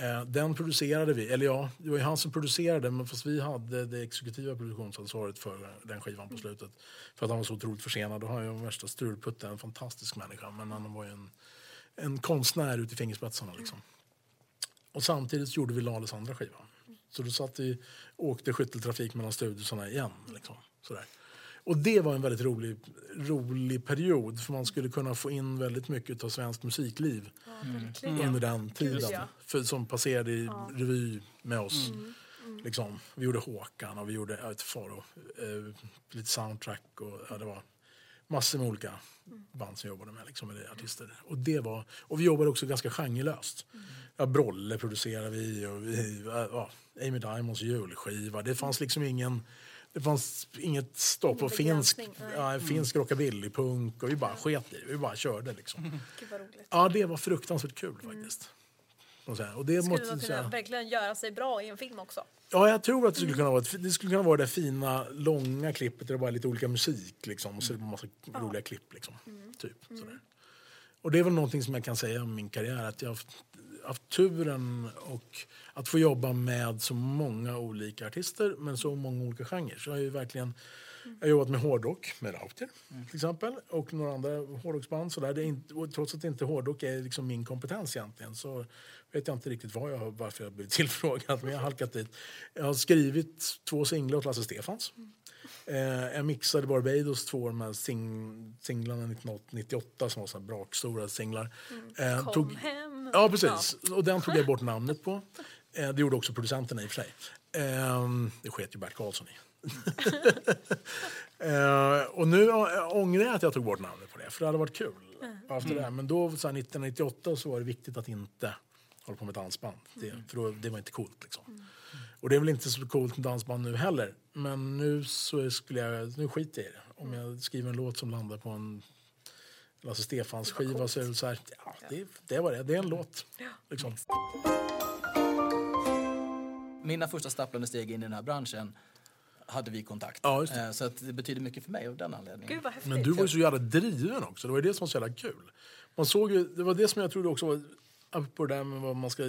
Eh, den producerade vi, eller ja, det var han som producerade men fast vi hade det exekutiva produktionsansvaret för den skivan på slutet. För att han var så otroligt försenad. Och han är ju värsta strulputten, en fantastisk människa. Men han var ju en, en konstnär ut i fingerspetsarna. Liksom. Och samtidigt gjorde vi Lales andra skiva. Så då satt vi åkte skytteltrafik mellan studiosarna igen. Liksom, sådär. Och det var en väldigt rolig, rolig period för man skulle kunna få in väldigt mycket av svensk musikliv Ja, verkligen. under den tiden. ja. För, som passerade i revy med oss. Liksom, vi gjorde Håkan och vi gjorde jag vet, Faro, eh, lite soundtrack och ja, det var massor med olika band som jobbade med, liksom, eller artister. Och, det var, och vi jobbade också ganska genrelöst. Ja, Brolle producerade vi och vi, ja, Amy Diamonds julskiva. Det fanns liksom ingen det fanns inget stopp på finsk, ja, finsk rockabillypunk och vi bara sket i det. Vi bara körde liksom. Roligt. Ja, det var fruktansvärt kul faktiskt. Och så här, Och det Skulle måste man kunna säga. verkligen göra sig bra i en film också? Ja, jag tror att det skulle kunna vara, det skulle kunna vara det fina långa klippet där det bara är lite olika musik liksom, och så är det en massa roliga klipp. Liksom, typ, sådär. Och det är väl någonting som jag kan säga om min karriär, att jag har haft, haft turen och att få jobba med så många olika artister men så många olika genrer. Så jag har ju verkligen jag har jobbat med hårdrock, med Rauter till exempel, och några andra hårdrocksband. Så där. Det är inte, och trots att inte hårdrock är liksom min kompetens egentligen så vet jag inte riktigt vad jag varför jag blivit tillfrågad. Men jag har halkat dit. Jag har skrivit två singlar åt Lasse Stefans. Eh, jag mixade Barbados två år med sing, singlarna 1998 som var så här brakstora singlar. Eh, Kom tog, hem. Ja, precis. Och den tog jag bort namnet på. Eh, det gjorde också producenterna i och för sig. Eh, det sket ju Bert Karlsson i. eh, och nu ångrar jag att jag tog bort namnet på det, för det hade varit kul. Efter det. här. Men då, så här, 1998, så var det viktigt att inte hålla på med dansband. Det, för då, det var inte coolt. Liksom. Och det är väl inte så coolt med dansband nu heller. Men nu så skulle jag, nu skiter jag i det. Om jag skriver en låt som landar på en Lasse Stefans skiva så är det så här, ja, det, det var det. Det är en låt. Liksom. Mina första stapplande steg in i den här branschen hade vi kontakt. Ja, just det. Eh, Så att det betyder mycket för mig av den anledningen. Gud. Men du var ju så jävla driven också. Det var ju det som var så jävla kul. Man såg ju, det var det som jag trodde också var, apropå det där med vad man ska,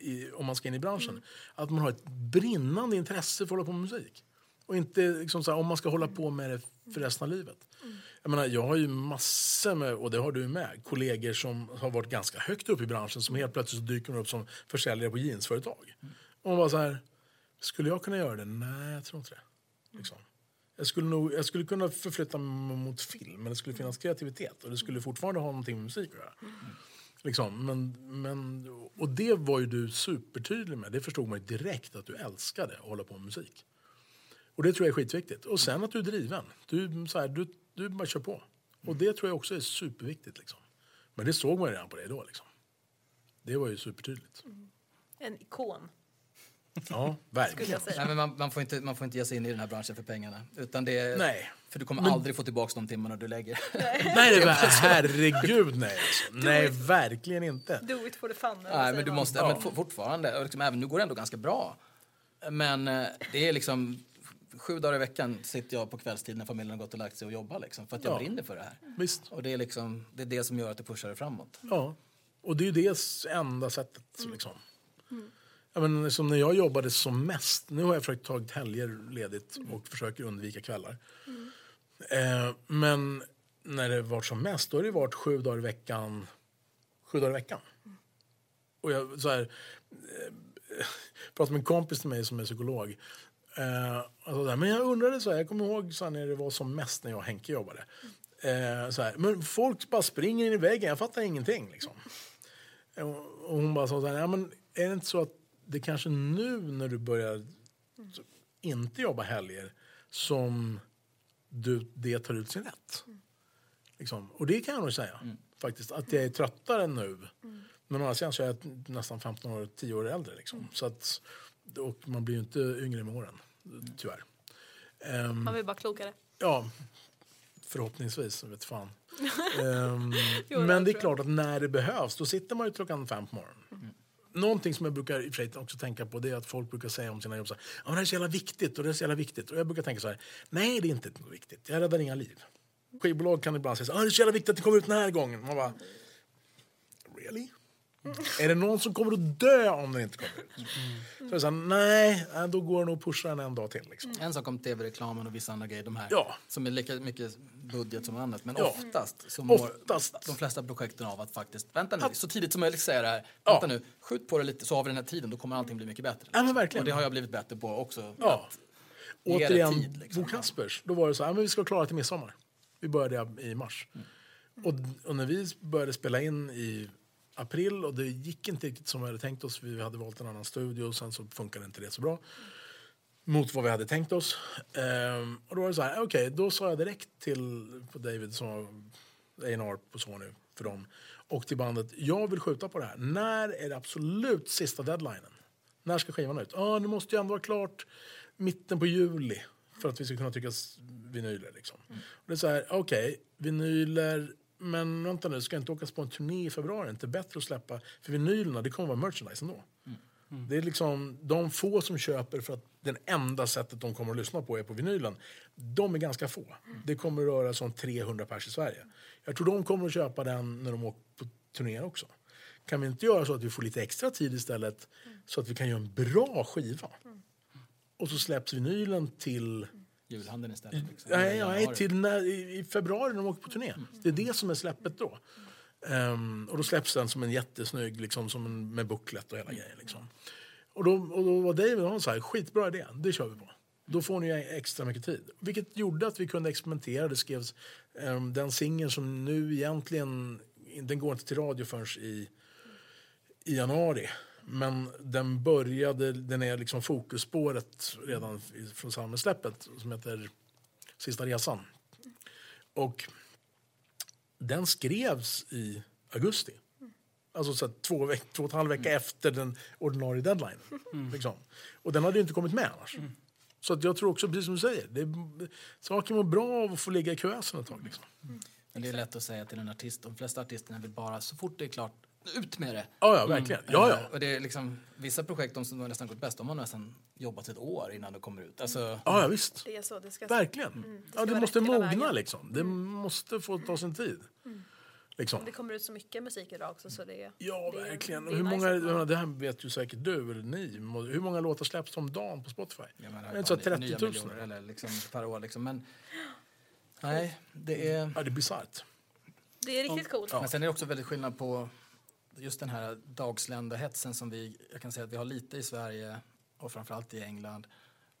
i, om man ska in i branschen. mm. Att man har ett brinnande intresse för att hålla på med musik. Och inte liksom så här, om man ska hålla på med det för resten av livet. Mm. Jag menar, jag har ju massor med, och det har du med, kollegor som har varit ganska högt upp i branschen som helt plötsligt dyker upp som försäljare på jeansföretag. Mm. Och man bara så här, skulle jag kunna göra det? Nej, jag tror inte det. Liksom. Jag skulle, nog, jag skulle kunna förflytta mig mot film, men det skulle finnas kreativitet och det skulle fortfarande ha någonting med musik att göra. Mm. Liksom, men, men, och det var ju du supertydlig med. Det förstod man ju direkt att du älskade att hålla på med musik. Och det tror jag är skitviktigt. Och sen att du är driven. Du, så här, du, du bara kör på. Och det tror jag också är superviktigt. Liksom. Men det såg man ju redan på dig då. Liksom. Det var ju supertydligt. En ikon, Ja, verkligen. Nej, men man, man, får inte, man får inte ge sig in i den här branschen för pengarna. Utan det är, Nej. För du kommer aldrig få tillbaka de timmarna du lägger. Nej, det var, herregud nej. Alltså. Nej, verkligen inte. Do it for the fun. Nej, men du måste, Ja. men for- fortfarande, och liksom, även nu går det ändå ganska bra. Men eh, det är liksom sju dagar i veckan sitter jag på kvällstid när familjen har gått och lagt sig och jobbar liksom, för att jag Ja. brinner för det här. Visst. Och det är liksom, det är det som gör att det pushar det framåt. Ja, och det är ju det enda sättet. Liksom. Ja, men som när jag jobbade som mest, nu har jag försökt ta helger ledigt och försöker undvika kvällar. Eh, men när det var som mest, då har det varit sju dagar i veckan. Sju dagar i veckan. Och jag så här, eh, pratade med en kompis till mig som är psykolog. Eh, alltså där, men jag undrade så här, jag kommer ihåg så här, när det var som mest när jag och Henke jobbade. Eh, så här, men folk bara springer in i väggen, jag fattar ingenting. Liksom. Och hon bara sa så här, ja, men är det inte så att det kanske nu när du börjar inte jobba helger som du, det tar ut sin rätt? Liksom. Och det kan jag nog säga. Faktiskt, att jag är tröttare nu. Men å andra sidan så är jag nästan 15 år, 10 år äldre. Liksom. Så att, och man blir ju inte yngre med åren, tyvärr. Ehm, Man blir bara klokare. Ja, förhoppningsvis. Vet fan. Ehm, Jo, men det är klart att när det behövs, då sitter man ju klockan fem på morgonen. Någonting som jag brukar i och för sig också tänka på det är att folk brukar säga om sina jobb så här, ja, men det är så jävla viktigt och det är så jävla viktigt. Och jag brukar tänka så här, nej det är inte viktigt, jag räddar inga liv. Skivbolag kan ibland säga så här, ah, det är så jävla viktigt att det kommer ut den här gången. Man bara, really? Är det någon som kommer att dö om den inte kommer ut? Så det så här, nej, nej, då går det nog att pusha den en dag till. Liksom. En sak om tv-reklamen och vissa andra grejer, de här Ja. som är lika mycket budget som annat. Men Ja. oftast så mår Oftast. de flesta projekten av att faktiskt, vänta nu, så tidigt som möjligt säga det här, Ja. vänta nu, skjut på det lite så har vi den här tiden, då kommer allting bli mycket bättre. Ja, men verkligen. Och det har jag blivit bättre på också. Ja. Återigen, tid, liksom. Bo Kaspers. Då var det så här, "Ja, men vi ska klara till midsommar. Vi började i mars. Och, och när vi började spela in i april och det gick inte riktigt som vi hade tänkt oss. Vi hade valt en annan studio och sen så funkade inte det så bra. Mot vad vi hade tänkt oss. Ehm, och då var det så här, okej, då sa jag direkt till David som var A&R på Sony för dem och till bandet, jag vill skjuta på det här. När är det absolut sista deadlinen? När ska skivan ut? Ja, det måste ju ändå vara klart mitten på juli för att vi ska kunna trycka vinyler. Liksom. Och det är så här, okej, vinyler, men vänta nu, ska jag inte åka på en turné i februari? Är det inte bättre att släppa? För vinylerna, det kommer vara merchandise ändå. Det är liksom de få som köper för att den enda sättet de kommer att lyssna på är på vinylen. De är ganska få. Det kommer att röra sig om 300 pers i Sverige. Jag tror de kommer att köpa den när de åker på turné också. Kan vi inte göra så att vi får lite extra tid istället så att vi kan göra en bra skiva? Och så släpps vinylen till Julhandeln istället. Liksom. Nej, nej till när, i, februari när de åker på turné. Det är det som är släppet då. Ehm, och då släpps den som en jättesnygg, liksom, som en, med bucklet och hela grejen. Liksom. Och, då, och då var David och han så här, skitbra idé, det kör vi på. Då får ni extra mycket tid. Vilket gjorde att vi kunde experimentera. Det skrevs ehm, den singeln som nu egentligen, den går inte till radio förrän i, i januari. Men den började, den är liksom fokusspåret redan från samhällssläppet som heter Sista resan. Och den skrevs i augusti. Alltså så två, veck, två och en halv vecka efter den ordinarie deadline. Mm. Liksom. Och den hade ju inte kommit med annars. Så att jag tror också, precis som du säger, det, saker mår bra av att få ligga i kuvösen ett tag. Liksom. Men det är lätt att säga till en artist. De flesta artisterna vill bara, så fort det är klart, ut med det. Ja, ja, verkligen. Ja, Eh, ja. Och det är liksom, vissa projekt, de som har nästan gått bäst, de har nästan jobbat ett år innan de kommer ut. Alltså, Ja, ja, visst. Det är så. Det ska... Verkligen. det ska ja, det måste mogna liksom. Det måste få ta sin tid. Liksom. Det kommer ut så mycket musik idag också så det. Ja, det verkligen. det hur nice många, menar, det här vet ju säkert du eller ni. Hur många låtar släpps om dagen på Spotify? jag menar, Det är inte så ja, 30 nya 000. miljoner eller liksom per år. Liksom. Men, nej, det är... Ja, det är bisarrt. Det är riktigt coolt. Men sen är det också väldigt skillnad på just den här dagsländahetsen som vi, jag kan säga att vi har lite i Sverige och framförallt i England.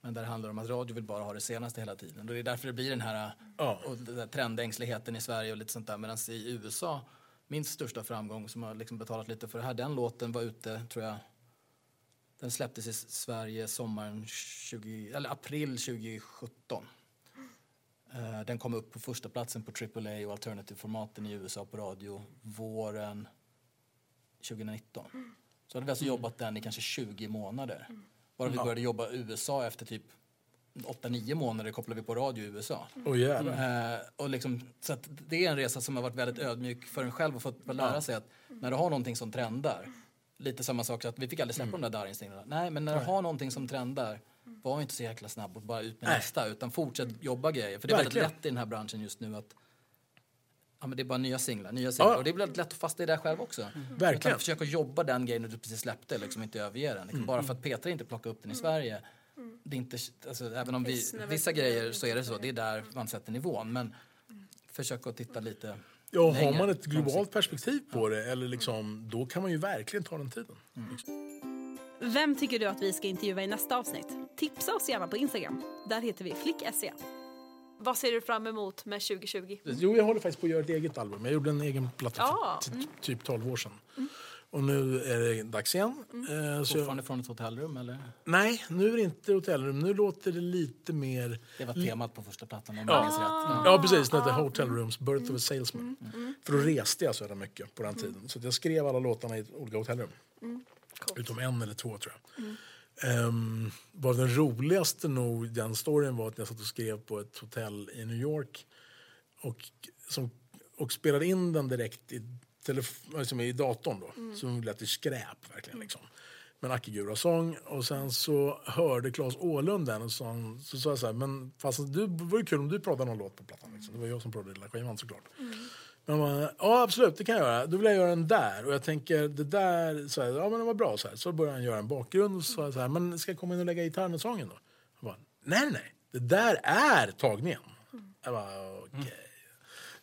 Men där det handlar om att radio vill bara ha det senaste hela tiden. Och det är därför det blir den här Ja. och den där trendängsligheten i Sverige och lite sånt där. Medan i USA, min största framgång som har liksom betalat lite för det här, den låten var ute, tror jag, den släpptes i Sverige sommaren 20, eller april 2017. Eh, Den kom upp på första platsen på AAA och alternative-formaten i USA på radio våren 2019. Så hade vi alltså jobbat den i kanske 20 månader. Bara vi började jobba i USA efter typ 8-9 månader kopplade vi på radio i USA. Jävlar. Eh, och liksom, så det är en resa som har varit väldigt ödmjuk för en själv och fått lära sig att när du har någonting som trendar, lite samma sak så att vi fick aldrig släppa de där darrinstinkterna. Nej, men när du har någonting som trendar, var inte så jäkla snabb och bara ut med Nej. nästa utan fortsätt jobba grejer. För det är Verkligen. väldigt lätt i den här branschen just nu att Ja, men det är bara nya singlar, nya singlar. Ja. Och det är väldigt lätt att fastna i det själv också. Verkligen. Utan försök att jobba den grejen du precis släppte, liksom inte överge den. Liksom. Bara för att Petra inte plockar upp den i Sverige. Det är inte, alltså, även om vi, vissa grejer så är det så, det är där man sätter nivån. Men försök att titta lite Ja, har längre, man ett globalt perspektiv på det, eller liksom, då kan man ju verkligen ta den tiden. Vem tycker du att vi ska intervjua i nästa avsnitt? Tipsa oss gärna på Instagram. Där heter vi flick.se. Vad ser du fram emot med 2020? Jo, jag håller faktiskt på att göra ett eget album. Jag gjorde en egen platta Ja, för ty- typ 12 år sedan. Och nu är det dags igen. Eh, så jag, Fortfarande från ett hotellrum eller? nej, nu är det inte hotellrum. Nu låter det lite mer... Det var temat på första plattan om Ja. jag minns rätt. Ja. Ja, precis. Den heter Hotel Rooms, Birth of a Salesman. För då reste jag så jävla mycket på den tiden. Så att jag skrev alla låtarna i olika hotellrum. Utom en eller två, tror jag. Um, bara den roligaste nog, den storyn var att jag satt och skrev på ett hotell i New York och, som, och spelade in den direkt i, telef- liksom i datorn. Då, Som lät i skräp, verkligen. Liksom. Med en Akigura-sång. Och sen så hörde Claes Åhlund den och så, så sa jag så här, men fast du, det var ju kul om du pratade någon låt på plattan. Liksom. Det var jag som pratade hela skivan såklart. Men man, ja absolut, det kan jag göra. Då vill jag göra den där. Och jag tänker, det där, så här, ja men det var bra. Så, här. så började han göra en bakgrund och så sa så här, men ska jag komma in och lägga gitarren och sången då? Jag bara, nej nej, det där är tagningen. Jag bara, okej.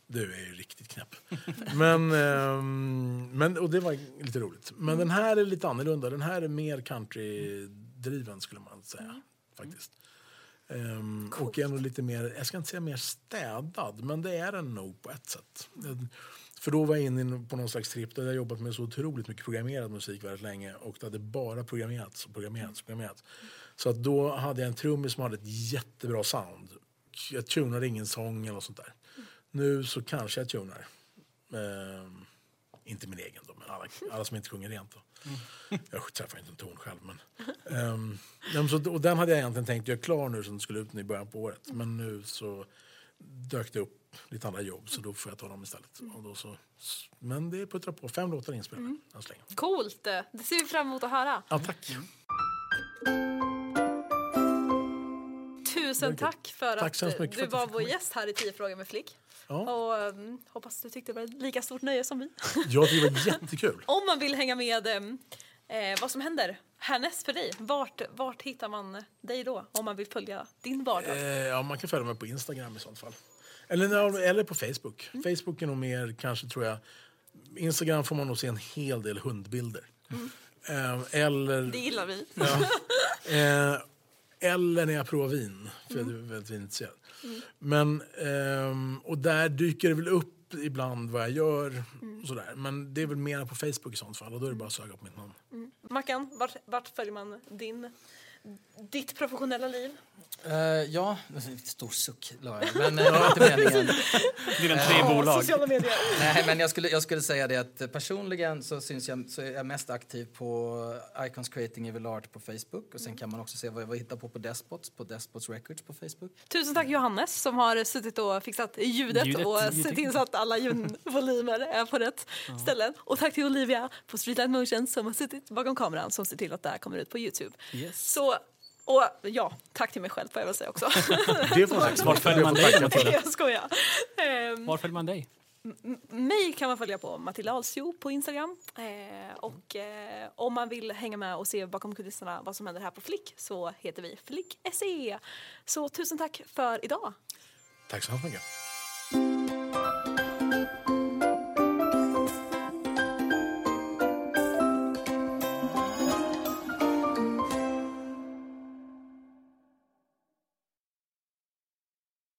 Du är ju riktigt knäpp. men, ehm, men, och det var lite roligt. Men den här är lite annorlunda. Den här är mer countrydriven skulle man säga. Faktiskt. Ehm, och är nog lite mer, jag ska inte säga mer städad, men det är den nog på ett sätt. För då var jag inne på någon slags tripp där jag jobbat med så otroligt mycket programmerad musik väldigt länge och det hade bara programmerats och programmerats och programmerats. Så att då hade jag en trummis som hade ett jättebra sound. Jag tunade ingen sång eller något sånt där. Nu så kanske jag tunar. Ehm, inte min egen då, men alla, alla som inte sjunger rent. Då. Jag träffar inte en ton själv. Men, så, och den hade jag egentligen tänkt göra klar nu den skulle ut i början på året. Men nu så dök det upp lite andra jobb så då får jag ta dem istället. Och då så, men det puttrar på. Fem låtar inspelade än så länge. Coolt! Det ser vi fram emot att höra. Ja, tack. Tusen tack för Tack att du var vår gäst här i 10 frågor med Flick. Ja. Och um, hoppas du tyckte det var ett lika stort nöje som vi. Jag tycker det var jättekul. Om man vill hänga med um, eh, vad som händer härnäst för dig, vart, vart hittar man dig då? Om man vill följa din vardag? Eh, ja, man kan följa mig på Instagram i sånt fall. Eller, eller på Facebook. Facebook är nog mer, kanske tror jag... Instagram får man nog se en hel del hundbilder. Eh, eller... Det gillar vi. Eh, eller när jag provar vin, för jag är väldigt vinintresserad. Men, ehm, och där dyker det väl upp ibland vad jag gör. Och sådär. Men det är väl mer på Facebook i sånt fall och då är det bara att söka på mitt namn. Mackan, vart, vart följer man din, ditt professionella liv? Eh, ja, stor suck la jag, men eh, det var inte meningen. Dina tre bolag. Sociala medier. Nej, men jag skulle, jag skulle säga det att eh, personligen så, syns jag, så är jag mest aktiv på Icons Creating Evil Art på Facebook och sen kan man också se vad jag hittar på på Despots, på Despots Records på Facebook. Tusen tack Johannes som har suttit och fixat ljudet, Ljudet, och sett till så att alla ljudvolymer är på rätt ställen. Och tack till Olivia på Streetlight Motion som har suttit bakom kameran som ser till att det här kommer ut på Youtube. Yes. Så, och ja, tack till mig själv får jag väl säga också. Det får man Vart följer man dig. Matilda? jag skojar. Ehm, Var följer man dig? mig kan man följa på Matilda Alsio på Instagram. Eh, och eh, om man vill hänga med och se bakom kulisserna vad som händer här på Flick så heter vi Flick SE. Så tusen tack för idag. Tack så mycket.